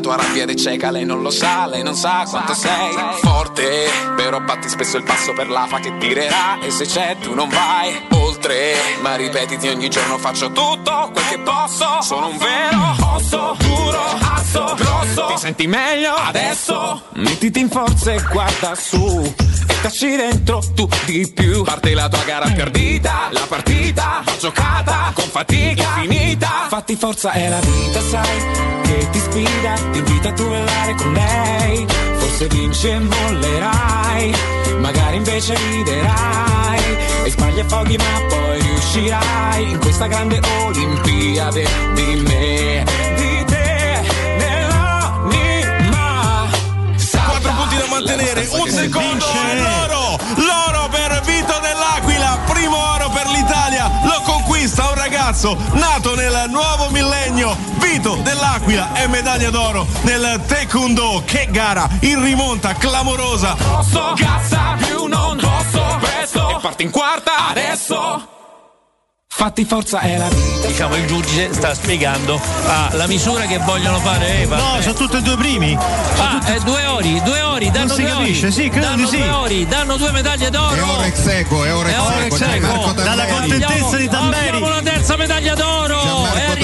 la tua rabbia è cieca Lei non lo sa, lei non sa quanto sei forte. Però batti spesso il passo per l'afa che tirerà. E se c'è tu non vai oltre. Ma ripetiti ogni giorno faccio tutto quel che posso. Sono un vero osso duro, asso grosso. Ti senti meglio adesso? Mettiti in forza e guarda su Tacci dentro tu di più. Parte la tua gara più ardita La partita va giocata con fatica finita Fatti forza è la vita sai Che ti sfida, ti invita a duellare con lei Forse vince e mollerai. Magari invece riderai E sbagli affoghi ma poi riuscirai. In questa grande Olimpiade di me mantenere, un secondo e l'oro! L'oro per Vito dell'Aquila, primo oro per l'Italia, lo conquista un ragazzo nato nel nuovo millennio. Vito dell'Aquila è medaglia d'oro nel Taekwondo. Che gara in rimonta clamorosa! Posso, cazza più non posso Presto E parti in quarta adesso Fatti forza è la vita Diciamo il giudice sta spiegando ah, la misura che vogliono fare Eva. No, sono tutte e due primi. Ah, eh, due ori, due ori, danno Non si due capisce, ori. sì, credo danno di sì. due ori, danno due medaglie d'oro. È ora ex equo, è ora ex. Gianmarco Dalla contentezza di Tamberi. Abbiamo la terza medaglia d'oro. Gianmarco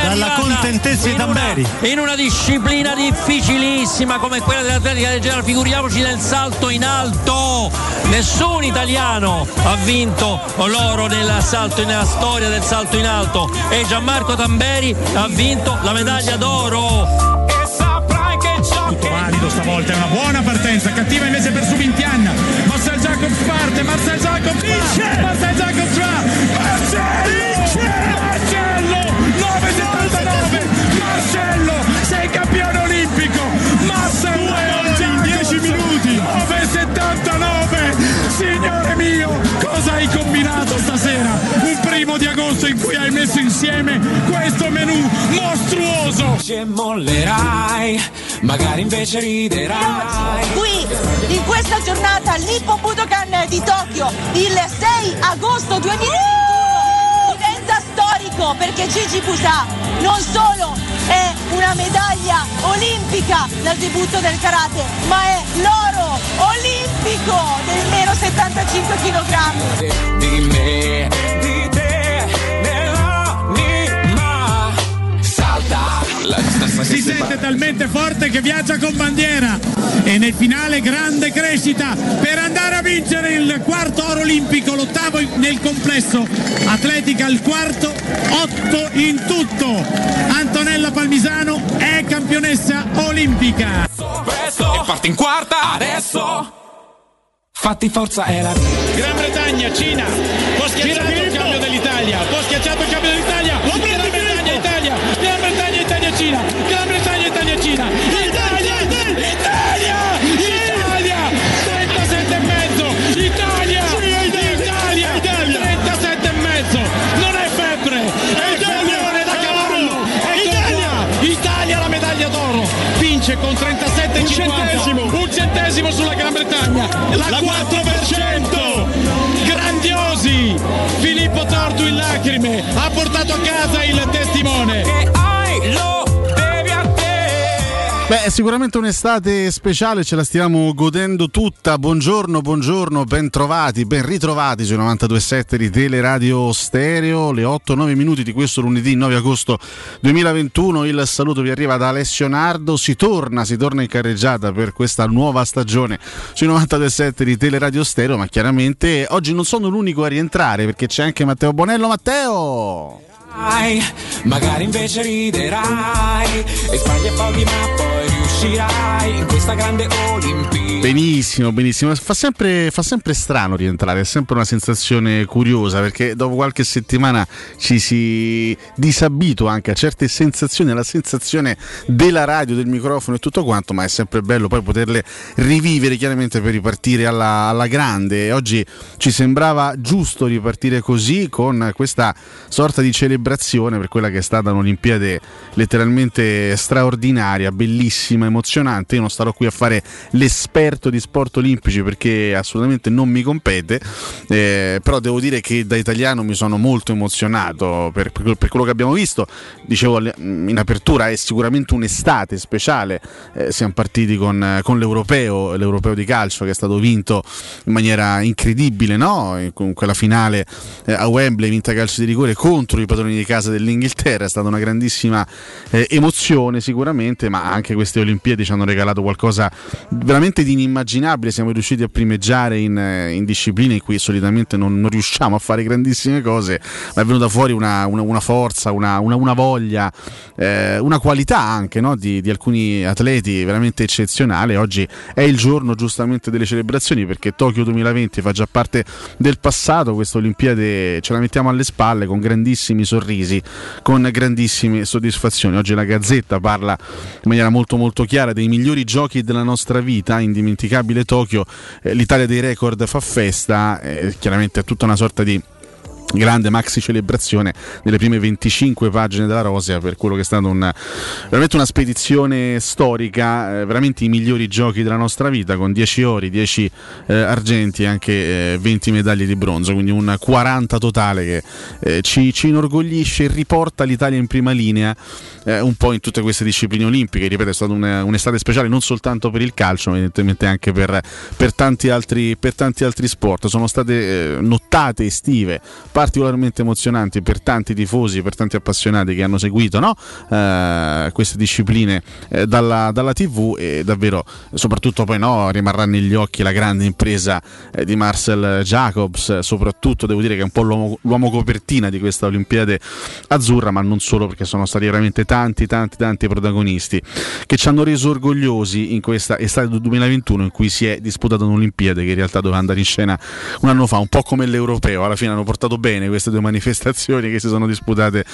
Dalla contentezza di Tamberi. In una disciplina difficilissima come quella dell'atletica leggera, figuriamoci nel salto in alto. Nessun italiano ha vinto l'oro nel salto nella storia del salto in alto e Gianmarco Tamberi ha vinto la medaglia d'oro. Tutto valido stavolta, è una buona partenza, cattiva invece per Subintian. Jacobs parte, Marcel Jacobs vince, Marcel Jacobs va, Marcello, vince, Marcello, 9,79, Marcello, sei campione olimpico, Marcello oggi in 10 minuti, 9,79, signore mio, cosa hai combinato primo di agosto in cui hai messo insieme questo menù mostruoso. ci mollerai Magari invece riderai Qui, in questa giornata, all'Hippo Budokan di Tokyo, il 6 agosto 2021, diventa storico perché Gigi Busà non solo è una medaglia olimpica dal debutto del karate, ma è l'oro olimpico del meno 75 kg. Di me, di Si sente talmente forte che viaggia con bandiera. E nel finale grande crescita per andare a vincere il quarto oro olimpico, l'ottavo nel complesso. Atletica il quarto, otto in tutto. Antonella Palmisano è campionessa olimpica. Presto. E parti in quarta. Adesso. Fatti forza è la Gran Bretagna, Cina, può schiacciato il cambio dell'Italia, può schiacciato il cambio dell'Italia, Cina, Gran Bretagna, Italia, Cina, Italia, Italia, Italia, 37 e mezzo, Italia, Italia, 37 e mezzo, non è febbre, è Italia da cavallo, Italia, Italia la medaglia d'oro, vince con 37 un centesimo, un centesimo sulla Gran Bretagna, la, 4%, grandiosi, Filippo Tortu in lacrime, ha portato a casa il testimone. Beh, è sicuramente un'estate speciale, ce la stiamo godendo tutta. Buongiorno, buongiorno, ben trovati, ben ritrovati sui 92.7 di Teleradio Stereo. Le 8-9 minuti di questo lunedì 9 agosto 2021. Il saluto vi arriva da Alessio Nardo. Si torna, si torna in carreggiata per questa nuova stagione sui 92.7 di Teleradio Stereo. Ma chiaramente oggi non sono l'unico a rientrare perché c'è anche Matteo Bonello. Matteo! Magari invece riderai E sbagli a pochi ma poi riuscirai In questa grande Olimpiade Benissimo, benissimo. Fa sempre, fa sempre strano rientrare, è sempre una sensazione curiosa perché dopo qualche settimana ci si disabitua anche a certe sensazioni, alla sensazione della radio, del microfono e tutto quanto, ma è sempre bello poi poterle rivivere chiaramente per ripartire alla, alla grande. Oggi ci sembrava giusto ripartire così con questa sorta di celebrazione per quella che è stata un'Olimpiade letteralmente straordinaria, bellissima grandissima, emozionante. Io non starò qui a fare l'esperto di sport olimpici perché assolutamente non mi compete, eh, però devo dire che da italiano mi sono molto emozionato per, per, per quello che abbiamo visto. Dicevo in apertura è sicuramente un'estate speciale, eh, siamo partiti con, con l'europeo, l'europeo di calcio che è stato vinto in maniera incredibile, no? con quella finale eh, a Wembley vinta calcio di rigore contro i padroni di casa dell'Inghilterra, è stata una grandissima eh, emozione sicuramente, ma anche queste Olimpiadi ci hanno regalato qualcosa veramente di inimmaginabile, siamo riusciti a primeggiare in, eh, in discipline in cui solitamente non, non, riusciamo a fare grandissime cose, ma è venuta fuori una, una, una forza, una, una voglia, eh, una qualità anche no? di, di alcuni atleti veramente eccezionale. Oggi è il giorno giustamente delle celebrazioni perché Tokyo 2020 fa già parte del passato, questa Olimpiade ce la mettiamo alle spalle con grandissimi sorrisi, con grandissime soddisfazioni. Oggi la Gazzetta parla in maniera molto molto chiara dei migliori giochi della nostra vita, indimenticabile Tokyo, eh, l'Italia dei record fa festa, eh, chiaramente è tutta una sorta di grande maxi celebrazione nelle prime 25 pagine della Rosia per quello che è stata una, veramente una spedizione storica, eh, veramente i migliori giochi della nostra vita con 10 ori, 10 eh, argenti e anche eh, 20 medaglie di bronzo, quindi un 40 totale che eh, ci, ci, inorgoglisce e riporta l'Italia in prima linea eh, un po' in tutte queste discipline olimpiche, ripeto è stata un, un'estate speciale non soltanto per il calcio ma evidentemente anche per, per, tanti, altri, per tanti altri sport, sono state eh, nottate estive, particolarmente emozionanti per tanti tifosi, per tanti appassionati che hanno seguito no? eh, queste discipline eh, dalla, dalla, TV e davvero, soprattutto poi no, rimarrà negli occhi la grande impresa eh, di Marcel Jacobs, soprattutto devo dire che è un po' l'uomo, l'uomo copertina di questa Olimpiade azzurra, ma non solo perché sono stati veramente tanti, tanti, tanti protagonisti che ci hanno reso orgogliosi in questa estate 2021 in cui si è disputata un'Olimpiade che in realtà doveva andare in scena un anno fa, un po' come l'Europeo, alla fine hanno portato bene bene queste due manifestazioni che si sono disputate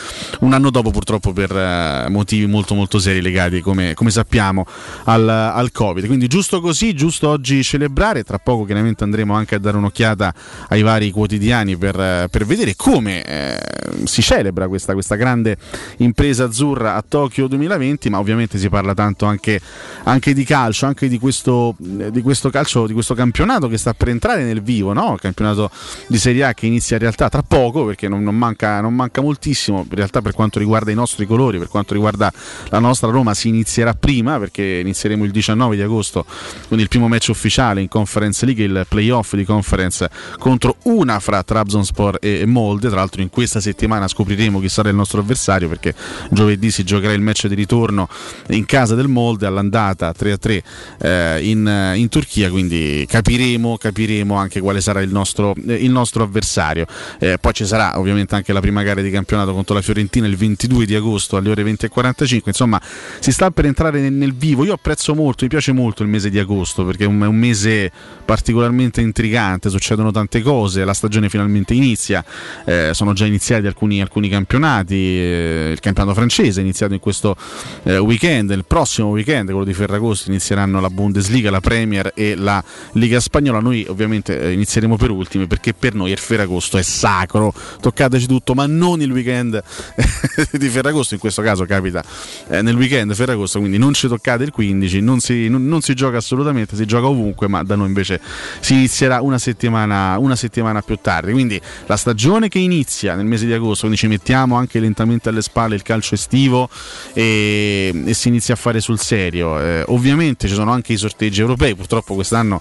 un anno dopo purtroppo per uh, motivi molto molto seri legati come, come sappiamo al, al, Covid. Quindi giusto così, giusto oggi celebrare, tra poco chiaramente andremo anche a dare un'occhiata ai vari quotidiani per, per vedere come eh, si celebra questa, questa, grande impresa azzurra a Tokyo 2020, ma ovviamente si parla tanto anche, anche di calcio, anche di questo, di questo calcio, di questo campionato che sta per entrare nel vivo, no? il campionato di Serie A che inizia in realtà tra poco perché non, non, manca, non, manca, moltissimo. In realtà, per quanto riguarda i nostri colori, per quanto riguarda la nostra Roma, si inizierà prima perché inizieremo il 19 di agosto con il primo match ufficiale in Conference League, il playoff di Conference contro una fra Trabzonspor e Molde. Tra l'altro, in questa settimana scopriremo chi sarà il nostro avversario perché giovedì si giocherà il match di ritorno in casa del Molde all'andata 3-3 eh, in, in, Turchia. Quindi capiremo, capiremo anche quale sarà il nostro, eh, il nostro avversario. Eh, poi ci sarà ovviamente anche la prima gara di campionato contro la Fiorentina il 22 di agosto alle ore 20.45. Insomma, si sta per entrare nel, nel, vivo. Io apprezzo molto, mi piace molto il mese di agosto perché è un, è un mese particolarmente intrigante, succedono tante cose, la stagione finalmente inizia, eh, sono già iniziati alcuni, alcuni campionati, eh, il campionato francese è iniziato in questo eh, weekend, il prossimo weekend, quello di Ferragosto, inizieranno la Bundesliga, la Premier e la Liga Spagnola. Noi ovviamente eh, inizieremo per ultimi perché per noi il Ferragosto è sacro sacro, toccateci tutto, ma non il weekend di Ferragosto, in questo caso capita eh, nel weekend Ferragosto, quindi non ci toccate il 15, non si, non, non si, gioca assolutamente, si gioca ovunque, ma da noi invece si inizierà una settimana, una settimana più tardi. Quindi la stagione che inizia nel mese di agosto, quindi ci mettiamo anche lentamente alle spalle il calcio estivo e, e si inizia a fare sul serio. Eh, ovviamente ci sono anche i sorteggi europei, purtroppo quest'anno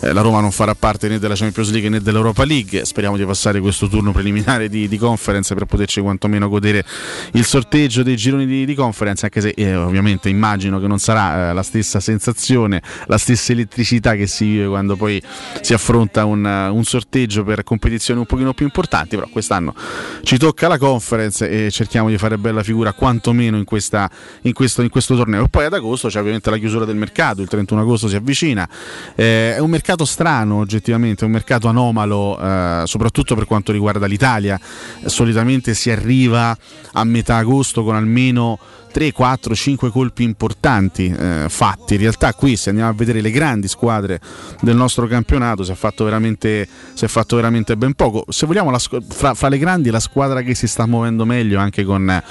eh, la Roma non farà parte né della Champions League né dell'Europa League. Speriamo di passare questo turno preliminare di, di conference per poterci quantomeno godere il sorteggio dei gironi di, di conference, anche se eh, ovviamente immagino che non sarà eh, la stessa sensazione, la stessa elettricità che si vive quando poi si affronta un, un sorteggio per competizioni un pochino più importanti, però quest'anno ci tocca la conference e cerchiamo di fare bella figura quantomeno in, questa, in, questo, in questo torneo. E poi ad agosto c'è ovviamente la chiusura del mercato, il 31 agosto si avvicina, eh, è un mercato mercato strano oggettivamente, un mercato anomalo, eh, soprattutto per quanto riguarda l'Italia. Solitamente si arriva a metà agosto con almeno 3, 4, 5 colpi importanti eh, fatti. In realtà qui se andiamo a vedere le grandi squadre del nostro campionato si è fatto veramente, è fatto veramente ben poco. Se vogliamo la, fra, fra, le grandi la squadra che si sta muovendo meglio anche con,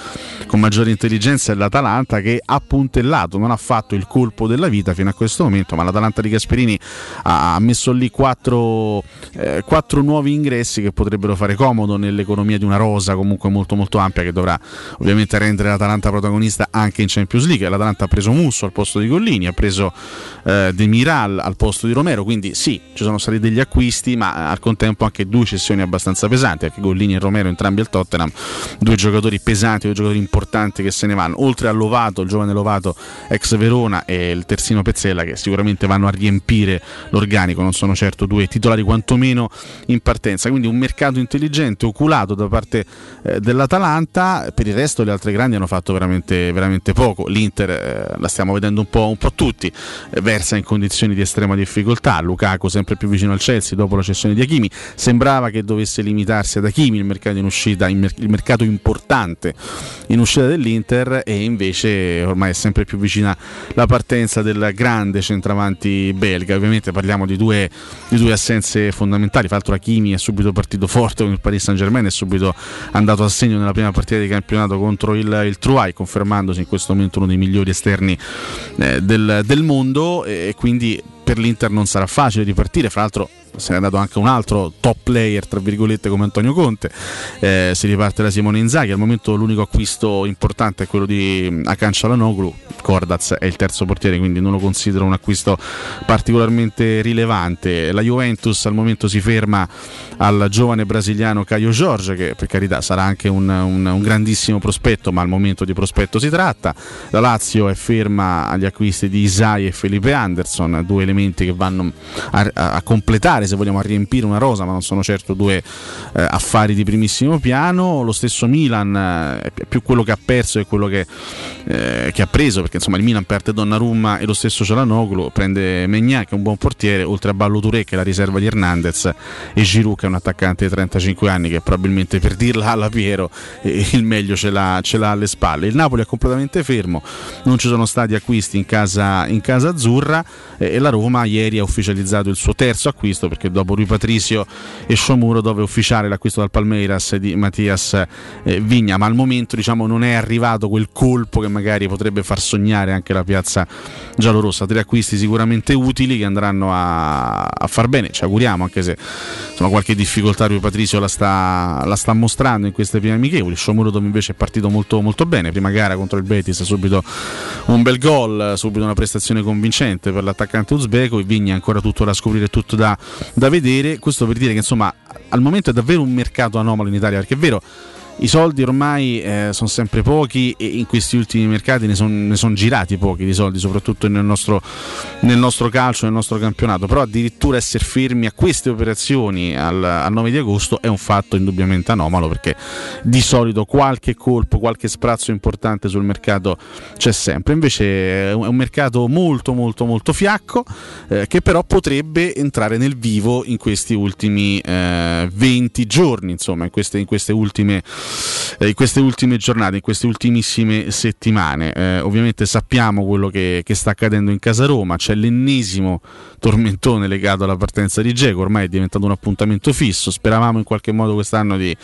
con maggiore intelligenza è l'Atalanta che ha puntellato, non ha fatto il colpo della vita fino a questo momento, ma l'Atalanta di Gasperini ha, messo lì 4, eh, nuovi ingressi che potrebbero fare comodo nell'economia di una rosa comunque molto molto ampia che dovrà ovviamente rendere l'Atalanta protagonista protagonista anche in Champions League. L'Atalanta ha preso Musso al posto di Gollini, ha preso eh, Demiral al posto di Romero, quindi sì, ci sono stati degli acquisti, ma al contempo anche due cessioni abbastanza pesanti, anche Gollini e Romero entrambi al Tottenham, due giocatori pesanti, due giocatori importanti che se ne vanno, oltre a Lovato, il giovane Lovato ex Verona e il terzino Pezzella che sicuramente vanno a riempire l'organico, non sono certo due titolari quantomeno in partenza, quindi un mercato intelligente, oculato da parte eh, dell'Atalanta, per il resto le altre grandi hanno fatto veramente veramente, poco. L'Inter, eh, la stiamo vedendo un po', un po tutti, eh, versa in condizioni di estrema difficoltà. Lukaku sempre più vicino al Chelsea dopo la cessione di Hakimi. Sembrava che dovesse limitarsi ad Hakimi il mercato in uscita, il mercato importante in uscita dell'Inter e invece ormai è sempre più vicina la partenza del grande centravanti belga. Ovviamente parliamo di due, di due assenze fondamentali. Fra l'altro Hakimi è subito partito forte con il Paris Saint Germain, è subito andato a segno nella prima partita di campionato contro il, il Truai, confermato trasformandosi in questo momento uno dei migliori esterni eh, del, del mondo e quindi per l'Inter non sarà facile ripartire, fra l'altro se è andato anche un altro top player tra virgolette come Antonio Conte eh, si riparte da Simone Inzaghi al momento l'unico acquisto importante è quello di Akan Cialanoglu Cordaz è il terzo portiere quindi non lo considero un acquisto particolarmente rilevante. La Juventus al momento si ferma al giovane brasiliano Caio Jorge che per carità sarà anche un, un, un grandissimo prospetto ma al momento di prospetto si tratta. La Lazio è ferma agli acquisti di Isai e Felipe Anderson due elementi che vanno a, a completare giocare, se vogliamo, riempire una rosa, ma non sono certo due eh, affari di primissimo piano. Lo stesso Milan eh, è più quello che ha perso che quello che, eh, che, ha preso, perché insomma il Milan perde Donnarumma e lo stesso Cialanoglu, prende Megna che è un buon portiere, oltre a Ballo Touré che è la riserva di Hernandez e Giroud che è un attaccante di 35 anni che probabilmente per dirla alla Piero il meglio ce l'ha, ce l'ha, alle spalle. Il Napoli è completamente fermo, non ci sono stati acquisti in casa, in casa azzurra e la Roma ieri ha ufficializzato il suo terzo acquisto perché dopo Rui Patricio e Sciomuro dove ufficiare l'acquisto dal Palmeiras di Mattias eh, Vigna, ma al momento diciamo, non è arrivato quel colpo che magari potrebbe far sognare anche la piazza giallorossa. Tre acquisti sicuramente utili che andranno a, a far bene, ci auguriamo, anche se insomma, qualche difficoltà Rui Patricio la sta, la sta mostrando in queste prime amichevoli. Sciomuro dove invece è partito molto, molto bene, prima gara contro il Betis, subito un bel gol, subito una prestazione convincente per l'attaccante uzbeko e Vigna ancora tutto da scoprire, tutto da, da vedere. Questo per dire che insomma al momento è davvero un mercato anomalo in Italia, perché è vero i soldi ormai eh, sono sempre pochi e in questi ultimi mercati ne sono son girati pochi di soldi, soprattutto nel nostro, nel nostro, calcio, nel nostro campionato, però addirittura essere fermi a queste operazioni al, al 9 di agosto è un fatto indubbiamente anomalo perché di solito qualche colpo, qualche sprazzo importante sul mercato c'è sempre, invece è un mercato molto molto molto fiacco eh, che però potrebbe entrare nel vivo in questi ultimi eh, 20 giorni, insomma in queste, in queste ultime eh, in queste ultime giornate, in queste ultimissime settimane. Eh, ovviamente sappiamo quello che, che, sta accadendo in casa Roma, c'è l'ennesimo tormentone legato alla partenza di Geco, ormai è diventato un appuntamento fisso, speravamo in qualche modo quest'anno di,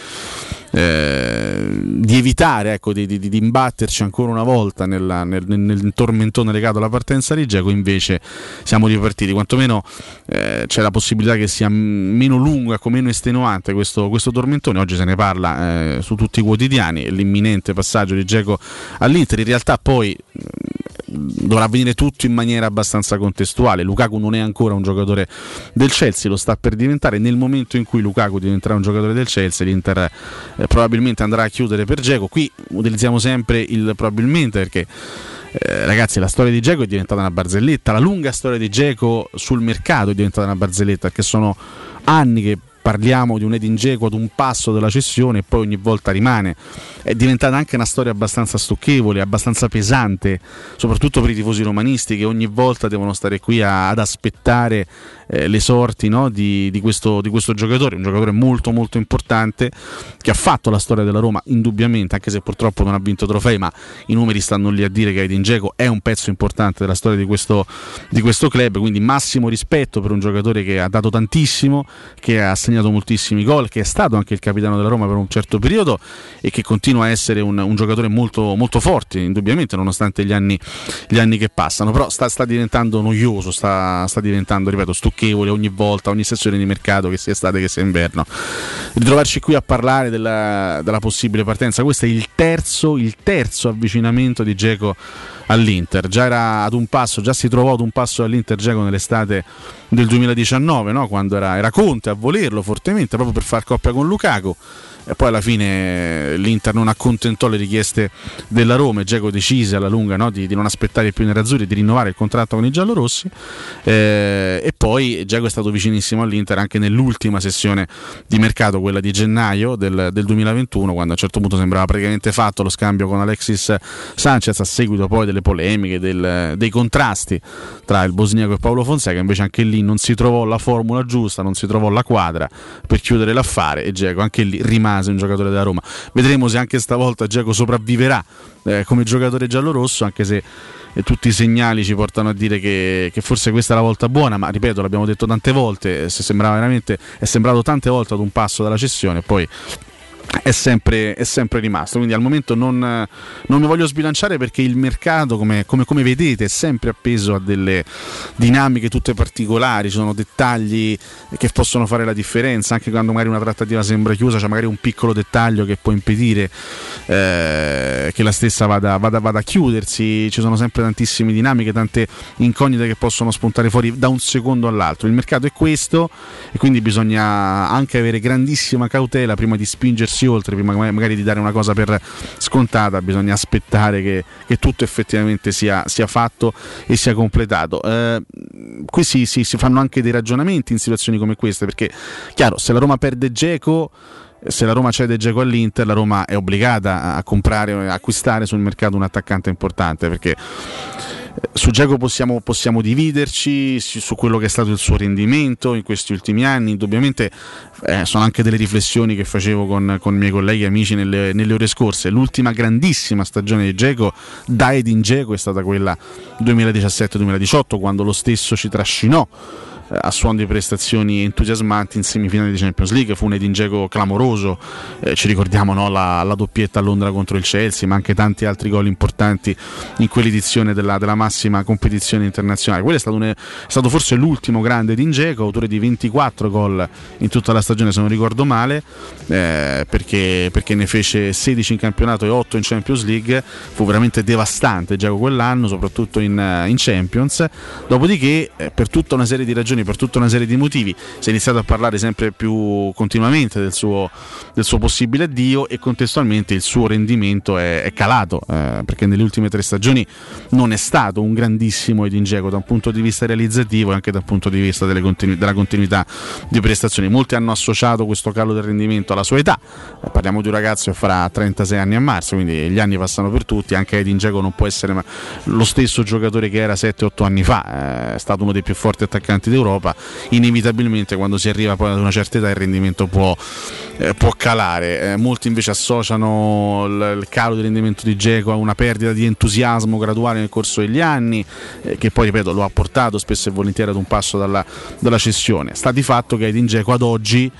eh, di evitare, ecco, di, di, di, imbatterci ancora una volta nella, nel, nel, tormentone legato alla partenza di Geco, invece siamo ripartiti, quantomeno eh, c'è la possibilità che sia meno lungo, ecco, meno estenuante questo, questo tormentone, oggi se ne parla eh, su tutti i quotidiani, l'imminente passaggio di Geco all'Inter, in realtà poi dovrà avvenire tutto in maniera abbastanza contestuale. Lukaku non è ancora un giocatore del Chelsea, lo sta per diventare. Nel momento in cui Lukaku diventerà un giocatore del Chelsea, l'Inter eh, probabilmente andrà a chiudere per Geco. Qui utilizziamo sempre il probabilmente perché. Eh, ragazzi, la storia di Geco è diventata una barzelletta. La lunga storia di Geco sul mercato è diventata una barzelletta perché sono anni che parliamo di un Edin Dzeko ad un passo della cessione e poi ogni volta rimane. È diventata anche una storia abbastanza stucchevole, abbastanza pesante, soprattutto per i tifosi romanisti che ogni volta devono stare qui a, ad aspettare eh, le sorti no, di, di, questo, di, questo, giocatore, un giocatore molto molto importante che ha fatto la storia della Roma indubbiamente, anche se purtroppo non ha vinto trofei, ma i numeri stanno lì a dire che Edin Dzeko è un pezzo importante della storia di questo, di questo club, quindi massimo rispetto per un giocatore che ha dato tantissimo, che ha segnato moltissimi gol, che è stato anche il capitano della Roma per un certo periodo e che continua a essere un, un giocatore molto, molto forte, indubbiamente, nonostante gli anni, gli anni che passano, però sta, sta diventando noioso, sta, sta diventando, ripeto, stucchevole amichevole ogni volta, ogni sessione di mercato, che sia estate che sia inverno. Ritrovarci qui a parlare della, della possibile partenza, questo è il terzo, il terzo avvicinamento di Geco all'Inter. Già era ad un passo, già si trovò ad un passo all'Inter Geco nell'estate del 2019, no? quando era, era Conte a volerlo fortemente proprio per far coppia con Lukaku e poi alla fine l'Inter non accontentò le richieste della Roma. E Geco decise alla lunga no, di, di, non aspettare i più nerazzurri e di rinnovare il contratto con i giallorossi. Eh, e poi Geco è stato vicinissimo all'Inter anche nell'ultima sessione di mercato, quella di gennaio del, del 2021 quando a un certo punto sembrava praticamente fatto lo scambio con Alexis Sanchez a seguito poi delle polemiche, del, dei contrasti tra il bosniaco e Paolo Fonseca. Invece anche lì non si trovò la formula giusta, non si trovò la quadra per chiudere l'affare e Geco anche lì rimase rimase un giocatore della Roma. Vedremo se anche stavolta Giacomo sopravviverà eh, come giocatore giallorosso, anche se eh, tutti i segnali ci portano a dire che, che, forse questa è la volta buona, ma ripeto, l'abbiamo detto tante volte, eh, se sembrava veramente, è sembrato tante volte ad un passo dalla cessione, poi è sempre, è sempre, rimasto. Quindi al momento non, non, mi voglio sbilanciare perché il mercato, come, come, come, vedete, è sempre appeso a delle dinamiche tutte particolari, ci sono dettagli che possono fare la differenza, anche quando magari una trattativa sembra chiusa, c'è magari un piccolo dettaglio che può impedire eh, che la stessa vada, vada, vada, a chiudersi, ci sono sempre tantissime dinamiche, tante incognite che possono spuntare fuori da un secondo all'altro. Il mercato è questo e quindi bisogna anche avere grandissima cautela prima di spingersi spingersi oltre, prima magari di dare una cosa per scontata, bisogna aspettare che, che tutto effettivamente sia, sia, fatto e sia completato. Eh, qui si, si, si, fanno anche dei ragionamenti in situazioni come queste, perché chiaro, se la Roma perde Geco se la Roma cede Geco all'Inter, la Roma è obbligata a comprare, a acquistare sul mercato un attaccante importante perché su Giacomo possiamo, possiamo, dividerci su quello che è stato il suo rendimento in questi ultimi anni, indubbiamente eh, sono anche delle riflessioni che facevo con, con i miei colleghi e amici nelle, nelle, ore scorse. L'ultima grandissima stagione di Geco da Edin Geco è stata quella 2017-2018 quando lo stesso ci trascinò a suon di prestazioni entusiasmanti in semifinale di Champions League, fu un Edin clamoroso, eh, ci ricordiamo no, la, la, doppietta a Londra contro il Chelsea, ma anche tanti altri gol importanti in quell'edizione della, della massima competizione internazionale. Quello è stato, un, è stato forse l'ultimo grande Edin autore di 24 gol in tutta la stagione se non ricordo male, eh, perché, perché, ne fece 16 in campionato e 8 in Champions League, fu veramente devastante Dzeko quell'anno, soprattutto in, in Champions, dopodiché eh, per tutta una serie di ragioni ragioni, per tutta una serie di motivi, si è iniziato a parlare sempre più continuamente del suo, del suo possibile addio e contestualmente il suo rendimento è, è calato, eh, perché nelle ultime tre stagioni non è stato un grandissimo Edin Dzeko da un punto di vista realizzativo e anche dal punto di vista continu- della continuità di prestazioni. Molti hanno associato questo calo del rendimento alla sua età, eh, parliamo di un ragazzo che farà 36 anni a marzo, quindi gli anni passano per tutti, anche Edin Dzeko non può essere lo stesso giocatore che era 7-8 anni fa, eh, è stato uno dei più forti attaccanti d'Europa d'Europa, inevitabilmente quando si arriva poi ad una certa età il rendimento può, eh, può calare. Eh, molti invece associano il, il, calo di rendimento di Geco a una perdita di entusiasmo graduale nel corso degli anni, eh, che poi ripeto lo ha portato spesso e volentieri ad un passo dalla, dalla cessione. Sta di fatto che Edin Geco ad oggi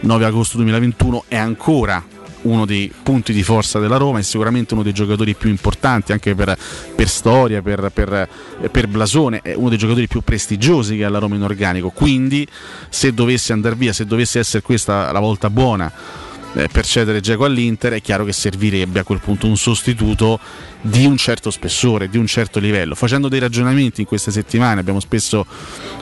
9 agosto 2021 è ancora uno dei punti di forza della Roma, è sicuramente uno dei giocatori più importanti anche per, per storia, per, per, per, blasone, è uno dei giocatori più prestigiosi che ha la Roma in organico. Quindi se dovesse andare via, se dovesse essere questa la volta buona eh, per cedere Geco all'Inter, è chiaro che servirebbe a quel punto un sostituto di un certo spessore, di un certo livello. Facendo dei ragionamenti in queste settimane abbiamo spesso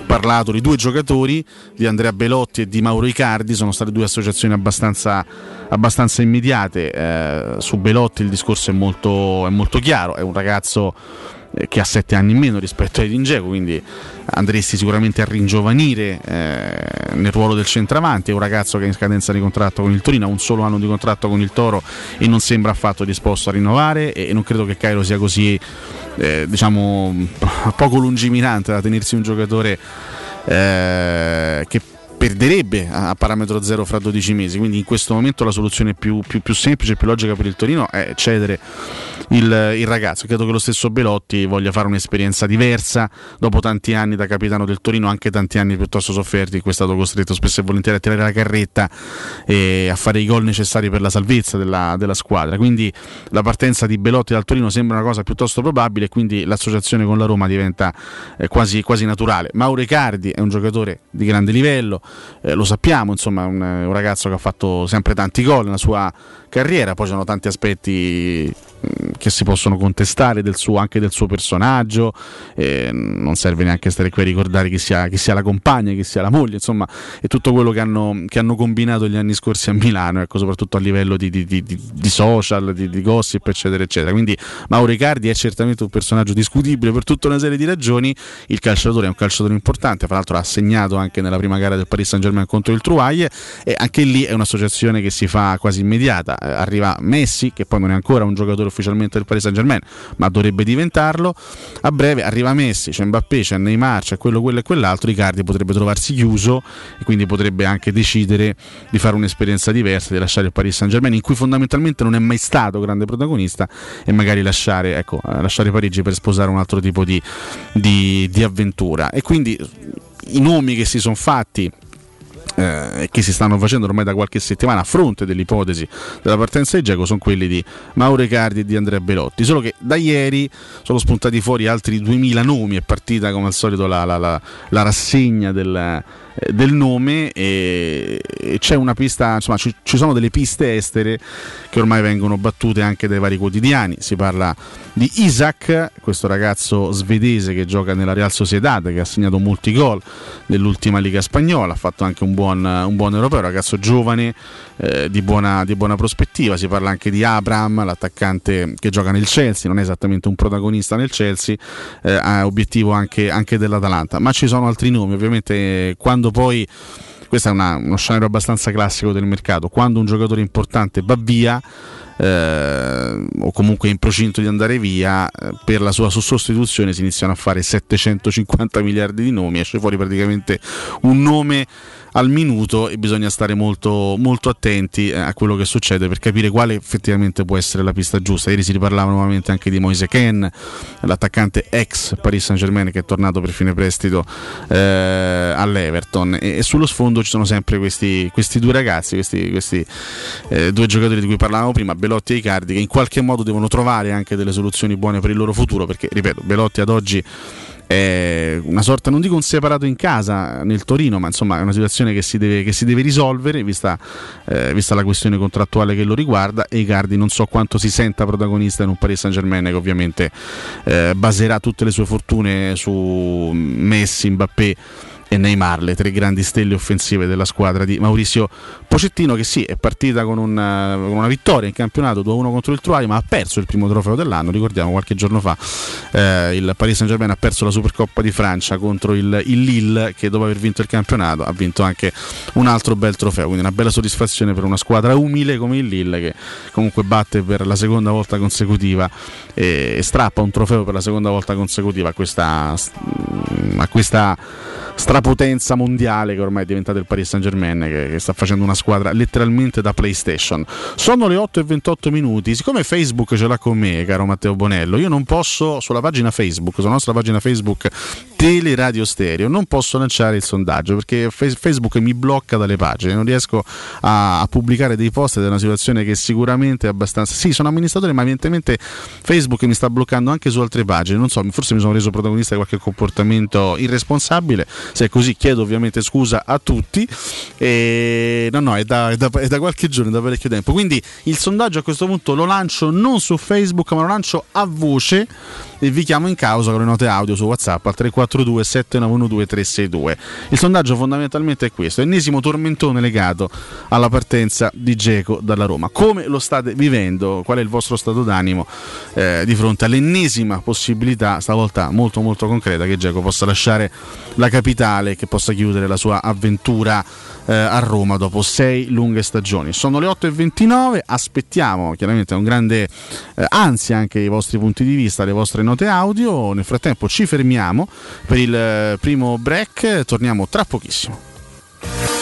parlato di due giocatori, di Andrea Belotti e di Mauro Icardi, sono state due associazioni abbastanza, abbastanza immediate. Eh, su Belotti il discorso è molto, è molto chiaro, è un ragazzo eh, che ha 7 anni in meno rispetto a Edin quindi andresti sicuramente a ringiovanire eh, nel ruolo del centravanti, è un ragazzo che è in scadenza di contratto con il Torino, ha un solo anno di contratto con il Toro e non sembra affatto disposto a rinnovare e, e non credo che Cairo sia così eh, diciamo poco lungimirante da tenersi un giocatore eh, che perderebbe a parametro zero fra 12 mesi. Quindi in questo momento la soluzione più, più, più semplice e più logica per il Torino è cedere il, il, ragazzo. Credo che lo stesso Belotti voglia fare un'esperienza diversa dopo tanti anni da capitano del Torino, anche tanti anni piuttosto sofferti, in cui è stato costretto spesso e volentieri a tirare la carretta e a fare i gol necessari per la salvezza della, della squadra. Quindi la partenza di Belotti dal Torino sembra una cosa piuttosto probabile, quindi l'associazione con la Roma diventa eh, quasi, quasi naturale. Mauro Icardi è un giocatore di grande livello, eh, lo sappiamo, insomma, un, un ragazzo che ha fatto sempre tanti gol nella sua carriera, poi ci sono tanti aspetti che si possono contestare del suo, anche del suo personaggio, eh, non serve neanche stare qui a ricordare chi sia, chi sia, la compagna, chi sia la moglie, insomma è tutto quello che hanno, che hanno combinato gli anni scorsi a Milano, ecco, soprattutto a livello di, di, di, di social, di, gossip, eccetera, eccetera. Quindi Mauro Icardi è certamente un personaggio discutibile per tutta una serie di ragioni, il calciatore è un calciatore importante, fra l'altro ha segnato anche nella prima gara del Paris Saint Germain contro il Trouaille e anche lì è un'associazione che si fa quasi immediata, arriva Messi, che poi non è ancora un giocatore ufficialmente del Paris Saint Germain, ma dovrebbe diventarlo. A breve arriva Messi, c'è Mbappé, c'è Neymar, c'è quello, quello e quell'altro. Icardi potrebbe trovarsi chiuso e quindi potrebbe anche decidere di fare un'esperienza diversa, di lasciare il Paris Saint Germain, in cui fondamentalmente non è mai stato grande protagonista, e magari lasciare, ecco, lasciare Parigi per sposare un altro tipo di, di, di avventura. E quindi i nomi che si sono fatti eh, che si stanno facendo ormai da qualche settimana a fronte dell'ipotesi della partenza di Geco sono quelli di Mauro Icardi e di Andrea Belotti. Solo che da ieri sono spuntati fuori altri 2000 nomi è partita come al solito la, la, la, la rassegna del, eh, del nome e, c'è una pista, insomma ci, ci, sono delle piste estere che ormai vengono battute anche dai vari quotidiani, si parla di Isaac, questo ragazzo svedese che gioca nella Real Sociedad, che ha segnato molti gol nell'ultima Liga Spagnola, ha fatto anche un buon, un buon europeo, ragazzo giovane eh, di, buona, di, buona, prospettiva, si parla anche di Abram, l'attaccante che gioca nel Chelsea, non è esattamente un protagonista nel Chelsea, eh, obiettivo anche, anche dell'Atalanta, ma ci sono altri nomi, ovviamente quando quando poi questo è una, uno scenario abbastanza classico del mercato, quando un giocatore importante va via eh, o comunque in procinto di andare via, eh, per la sua sostituzione si iniziano a fare 750 miliardi di nomi, esce fuori praticamente un nome al minuto e bisogna stare molto, molto attenti eh, a quello che succede per capire quale effettivamente può essere la pista giusta. Ieri si riparlava nuovamente anche di Moise Ken, l'attaccante ex Paris Saint Germain che è tornato per fine prestito eh, all'Everton e, e, sullo sfondo ci sono sempre questi, questi due ragazzi, questi, questi eh, due giocatori di cui parlavamo prima, Belotti e Icardi, che in qualche modo devono trovare anche delle soluzioni buone per il loro futuro perché, ripeto, Belotti ad oggi è una sorta, non dico un separato in casa nel Torino, ma insomma è una situazione che si deve, che si deve risolvere vista, eh, vista, la questione contrattuale che lo riguarda. E Icardi non so quanto si senta protagonista in un Paris Saint Germain che ovviamente eh, baserà tutte le sue fortune su Messi, Mbappé e Neymar, le tre grandi stelle offensive della squadra di Maurizio Pocettino che sì, è partita con una, con una vittoria in campionato 2-1 contro il Troyes, ma ha perso il primo trofeo dell'anno, ricordiamo qualche giorno fa eh, il Paris Saint Germain ha perso la Supercoppa di Francia contro il, il, Lille che dopo aver vinto il campionato ha vinto anche un altro bel trofeo, quindi una bella soddisfazione per una squadra umile come il Lille che comunque batte per la seconda volta consecutiva e, strappa un trofeo per la seconda volta consecutiva a questa, a questa strapotenza mondiale che ormai è diventata il Paris Saint Germain che, che, sta facendo una squadra letteralmente da PlayStation. Sono le 8 e 28 minuti, siccome Facebook ce l'ha con me, caro Matteo Bonello, io non posso sulla pagina Facebook, sulla nostra pagina Facebook Teleradio Stereo, non posso lanciare il sondaggio perché Facebook mi blocca dalle pagine, non riesco a, a pubblicare dei post ed è una situazione che sicuramente è abbastanza... Sì, sono amministratore, ma evidentemente Facebook mi sta bloccando anche su altre pagine, non so, forse mi sono reso protagonista di qualche comportamento irresponsabile. Se così chiedo ovviamente scusa a tutti. E, no, no, è da, è, da, è da qualche giorno, da parecchio tempo. Quindi il sondaggio a questo punto lo lancio non su Facebook, ma lo lancio a voce e vi chiamo in causa con le note audio su WhatsApp al 342 7912 362. Il sondaggio fondamentalmente è questo: ennesimo tormentone legato alla partenza di Geco dalla Roma. Come lo state vivendo? Qual è il vostro stato d'animo eh, di fronte all'ennesima possibilità, stavolta molto molto concreta, che Geco possa lasciare la capitale, che possa chiudere la sua avventura eh, a Roma dopo sei lunghe stagioni. Sono le 8.29, aspettiamo chiaramente un grande eh, ansia anche i vostri punti di vista, le vostre note audio. Nel frattempo ci fermiamo per il eh, primo break, torniamo tra pochissimo.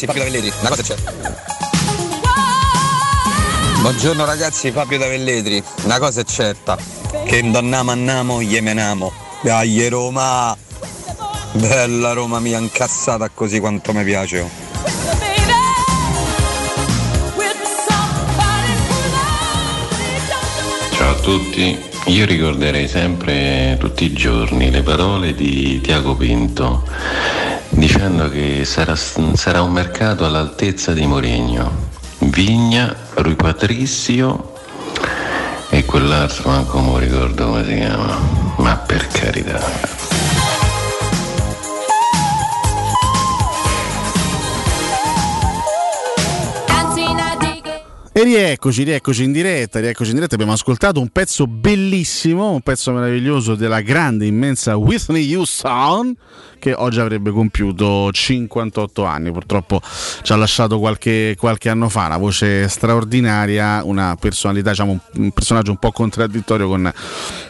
Ragazzi, Fabio Tavelletri, una cosa c'è. Buongiorno ragazzi, Fabio Tavelletri, una cosa è certa, che indannamo annamo, yemenamo. Dai Roma! Bella Roma mia, incassata così quanto mi piace. oh. Ciao a tutti, io ricorderei sempre tutti i giorni le parole di Tiago Pinto dicendo che sarà, sarà un mercato all'altezza di Mourinho. Vigna, Rui Patrizio e quell'altro manco mi ricordo come si chiama, ma per carità. E rieccoci, rieccoci in diretta, rieccoci in diretta, abbiamo ascoltato un pezzo bellissimo, un pezzo meraviglioso della grande, immensa Whitney Houston, che oggi avrebbe compiuto 58 anni, purtroppo ci ha lasciato qualche, qualche anno fa, una voce straordinaria, una personalità, diciamo un, personaggio un po' contraddittorio con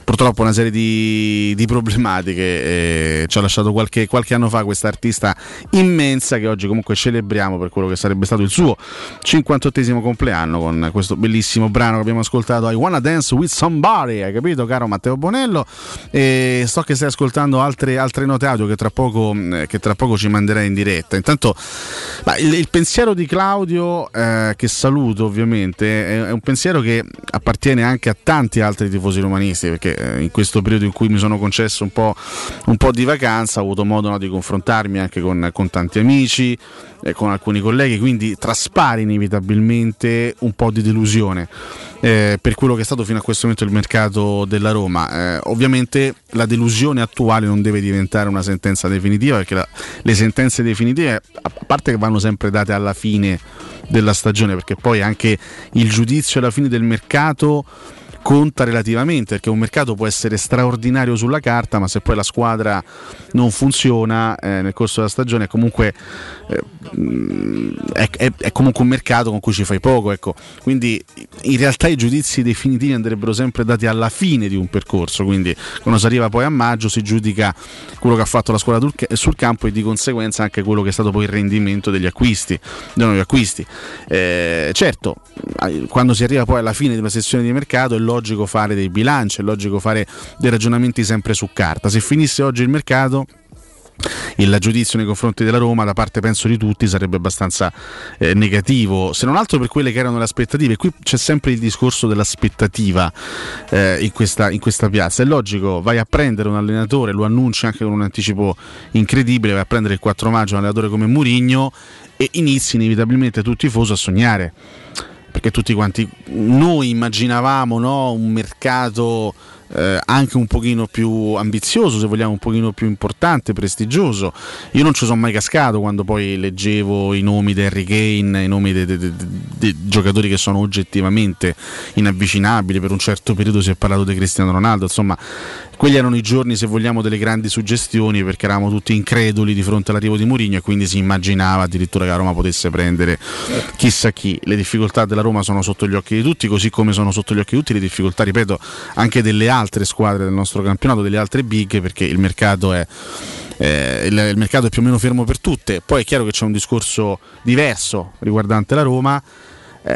purtroppo una serie di, di problematiche, eh, ci ha lasciato qualche, qualche anno fa questa artista immensa che oggi comunque celebriamo per quello che sarebbe stato il suo 58esimo compleanno con questo bellissimo brano che abbiamo ascoltato I Wanna Dance With Somebody, hai capito caro Matteo Bonello? E so che stai ascoltando altre, altre note audio che tra, poco, eh, che tra poco ci manderai in diretta. Intanto il, il pensiero di Claudio, eh, che saluto ovviamente, è, è un pensiero che appartiene anche a tanti altri tifosi romanisti, perché eh, in questo periodo in cui mi sono concesso un po', un po di vacanza ho avuto modo no, di confrontarmi anche con, con tanti amici, eh, con alcuni colleghi, quindi traspare inevitabilmente un po' di delusione eh, per quello che è stato fino a questo momento il mercato della Roma. Eh, ovviamente la delusione attuale non deve diventare una sentenza definitiva perché la- le sentenze definitive, a parte che vanno sempre date alla fine della stagione, perché poi anche il giudizio alla fine del mercato conta relativamente perché un mercato può essere straordinario sulla carta ma se poi la squadra non funziona eh, nel corso della stagione è comunque, eh, mm, è, è- è comunque un mercato con cui ci fai poco ecco. quindi in realtà i giudizi definitivi andrebbero sempre dati alla fine di un percorso quindi quando si arriva poi a maggio si giudica quello che ha fatto la squadra sul- sul campo e di conseguenza anche quello che è stato poi il rendimento degli acquisti dei nuovi acquisti Eh, certo eh, quando si arriva poi alla fine di una sessione di mercato è logico fare dei bilanci, è logico fare dei ragionamenti sempre su carta. Se finisse oggi il mercato il giudizio nei confronti della Roma da parte penso di tutti sarebbe abbastanza eh, negativo se non altro per quelle che erano le aspettative. Qui c'è sempre il discorso dell'aspettativa eh, in, questa, in questa piazza. È logico vai a prendere un allenatore lo annunci anche con un anticipo incredibile vai a prendere il 4 maggio un allenatore come Murigno e inizi inevitabilmente tu tifoso a sognare perché tutti quanti noi immaginavamo no, un mercato eh, anche un pochino più ambizioso, se vogliamo, un pochino più importante, prestigioso. Io non ci sono mai cascato quando poi leggevo i nomi di Harry Kane, i nomi dei, giocatori che sono oggettivamente inavvicinabili. Per un certo periodo si è parlato di Cristiano Ronaldo, insomma, quelli erano i giorni, se vogliamo, delle grandi suggestioni perché eravamo tutti increduli di fronte all'arrivo di Mourinho e quindi si immaginava addirittura che la Roma potesse prendere chissà chi. Le difficoltà della Roma sono sotto gli occhi di tutti, così come sono sotto gli occhi di tutti le difficoltà, ripeto, anche delle altre squadre del nostro campionato, delle altre big, perché il mercato è. eh, il, il mercato è più o meno fermo per tutte, poi è chiaro che c'è un discorso diverso riguardante la Roma,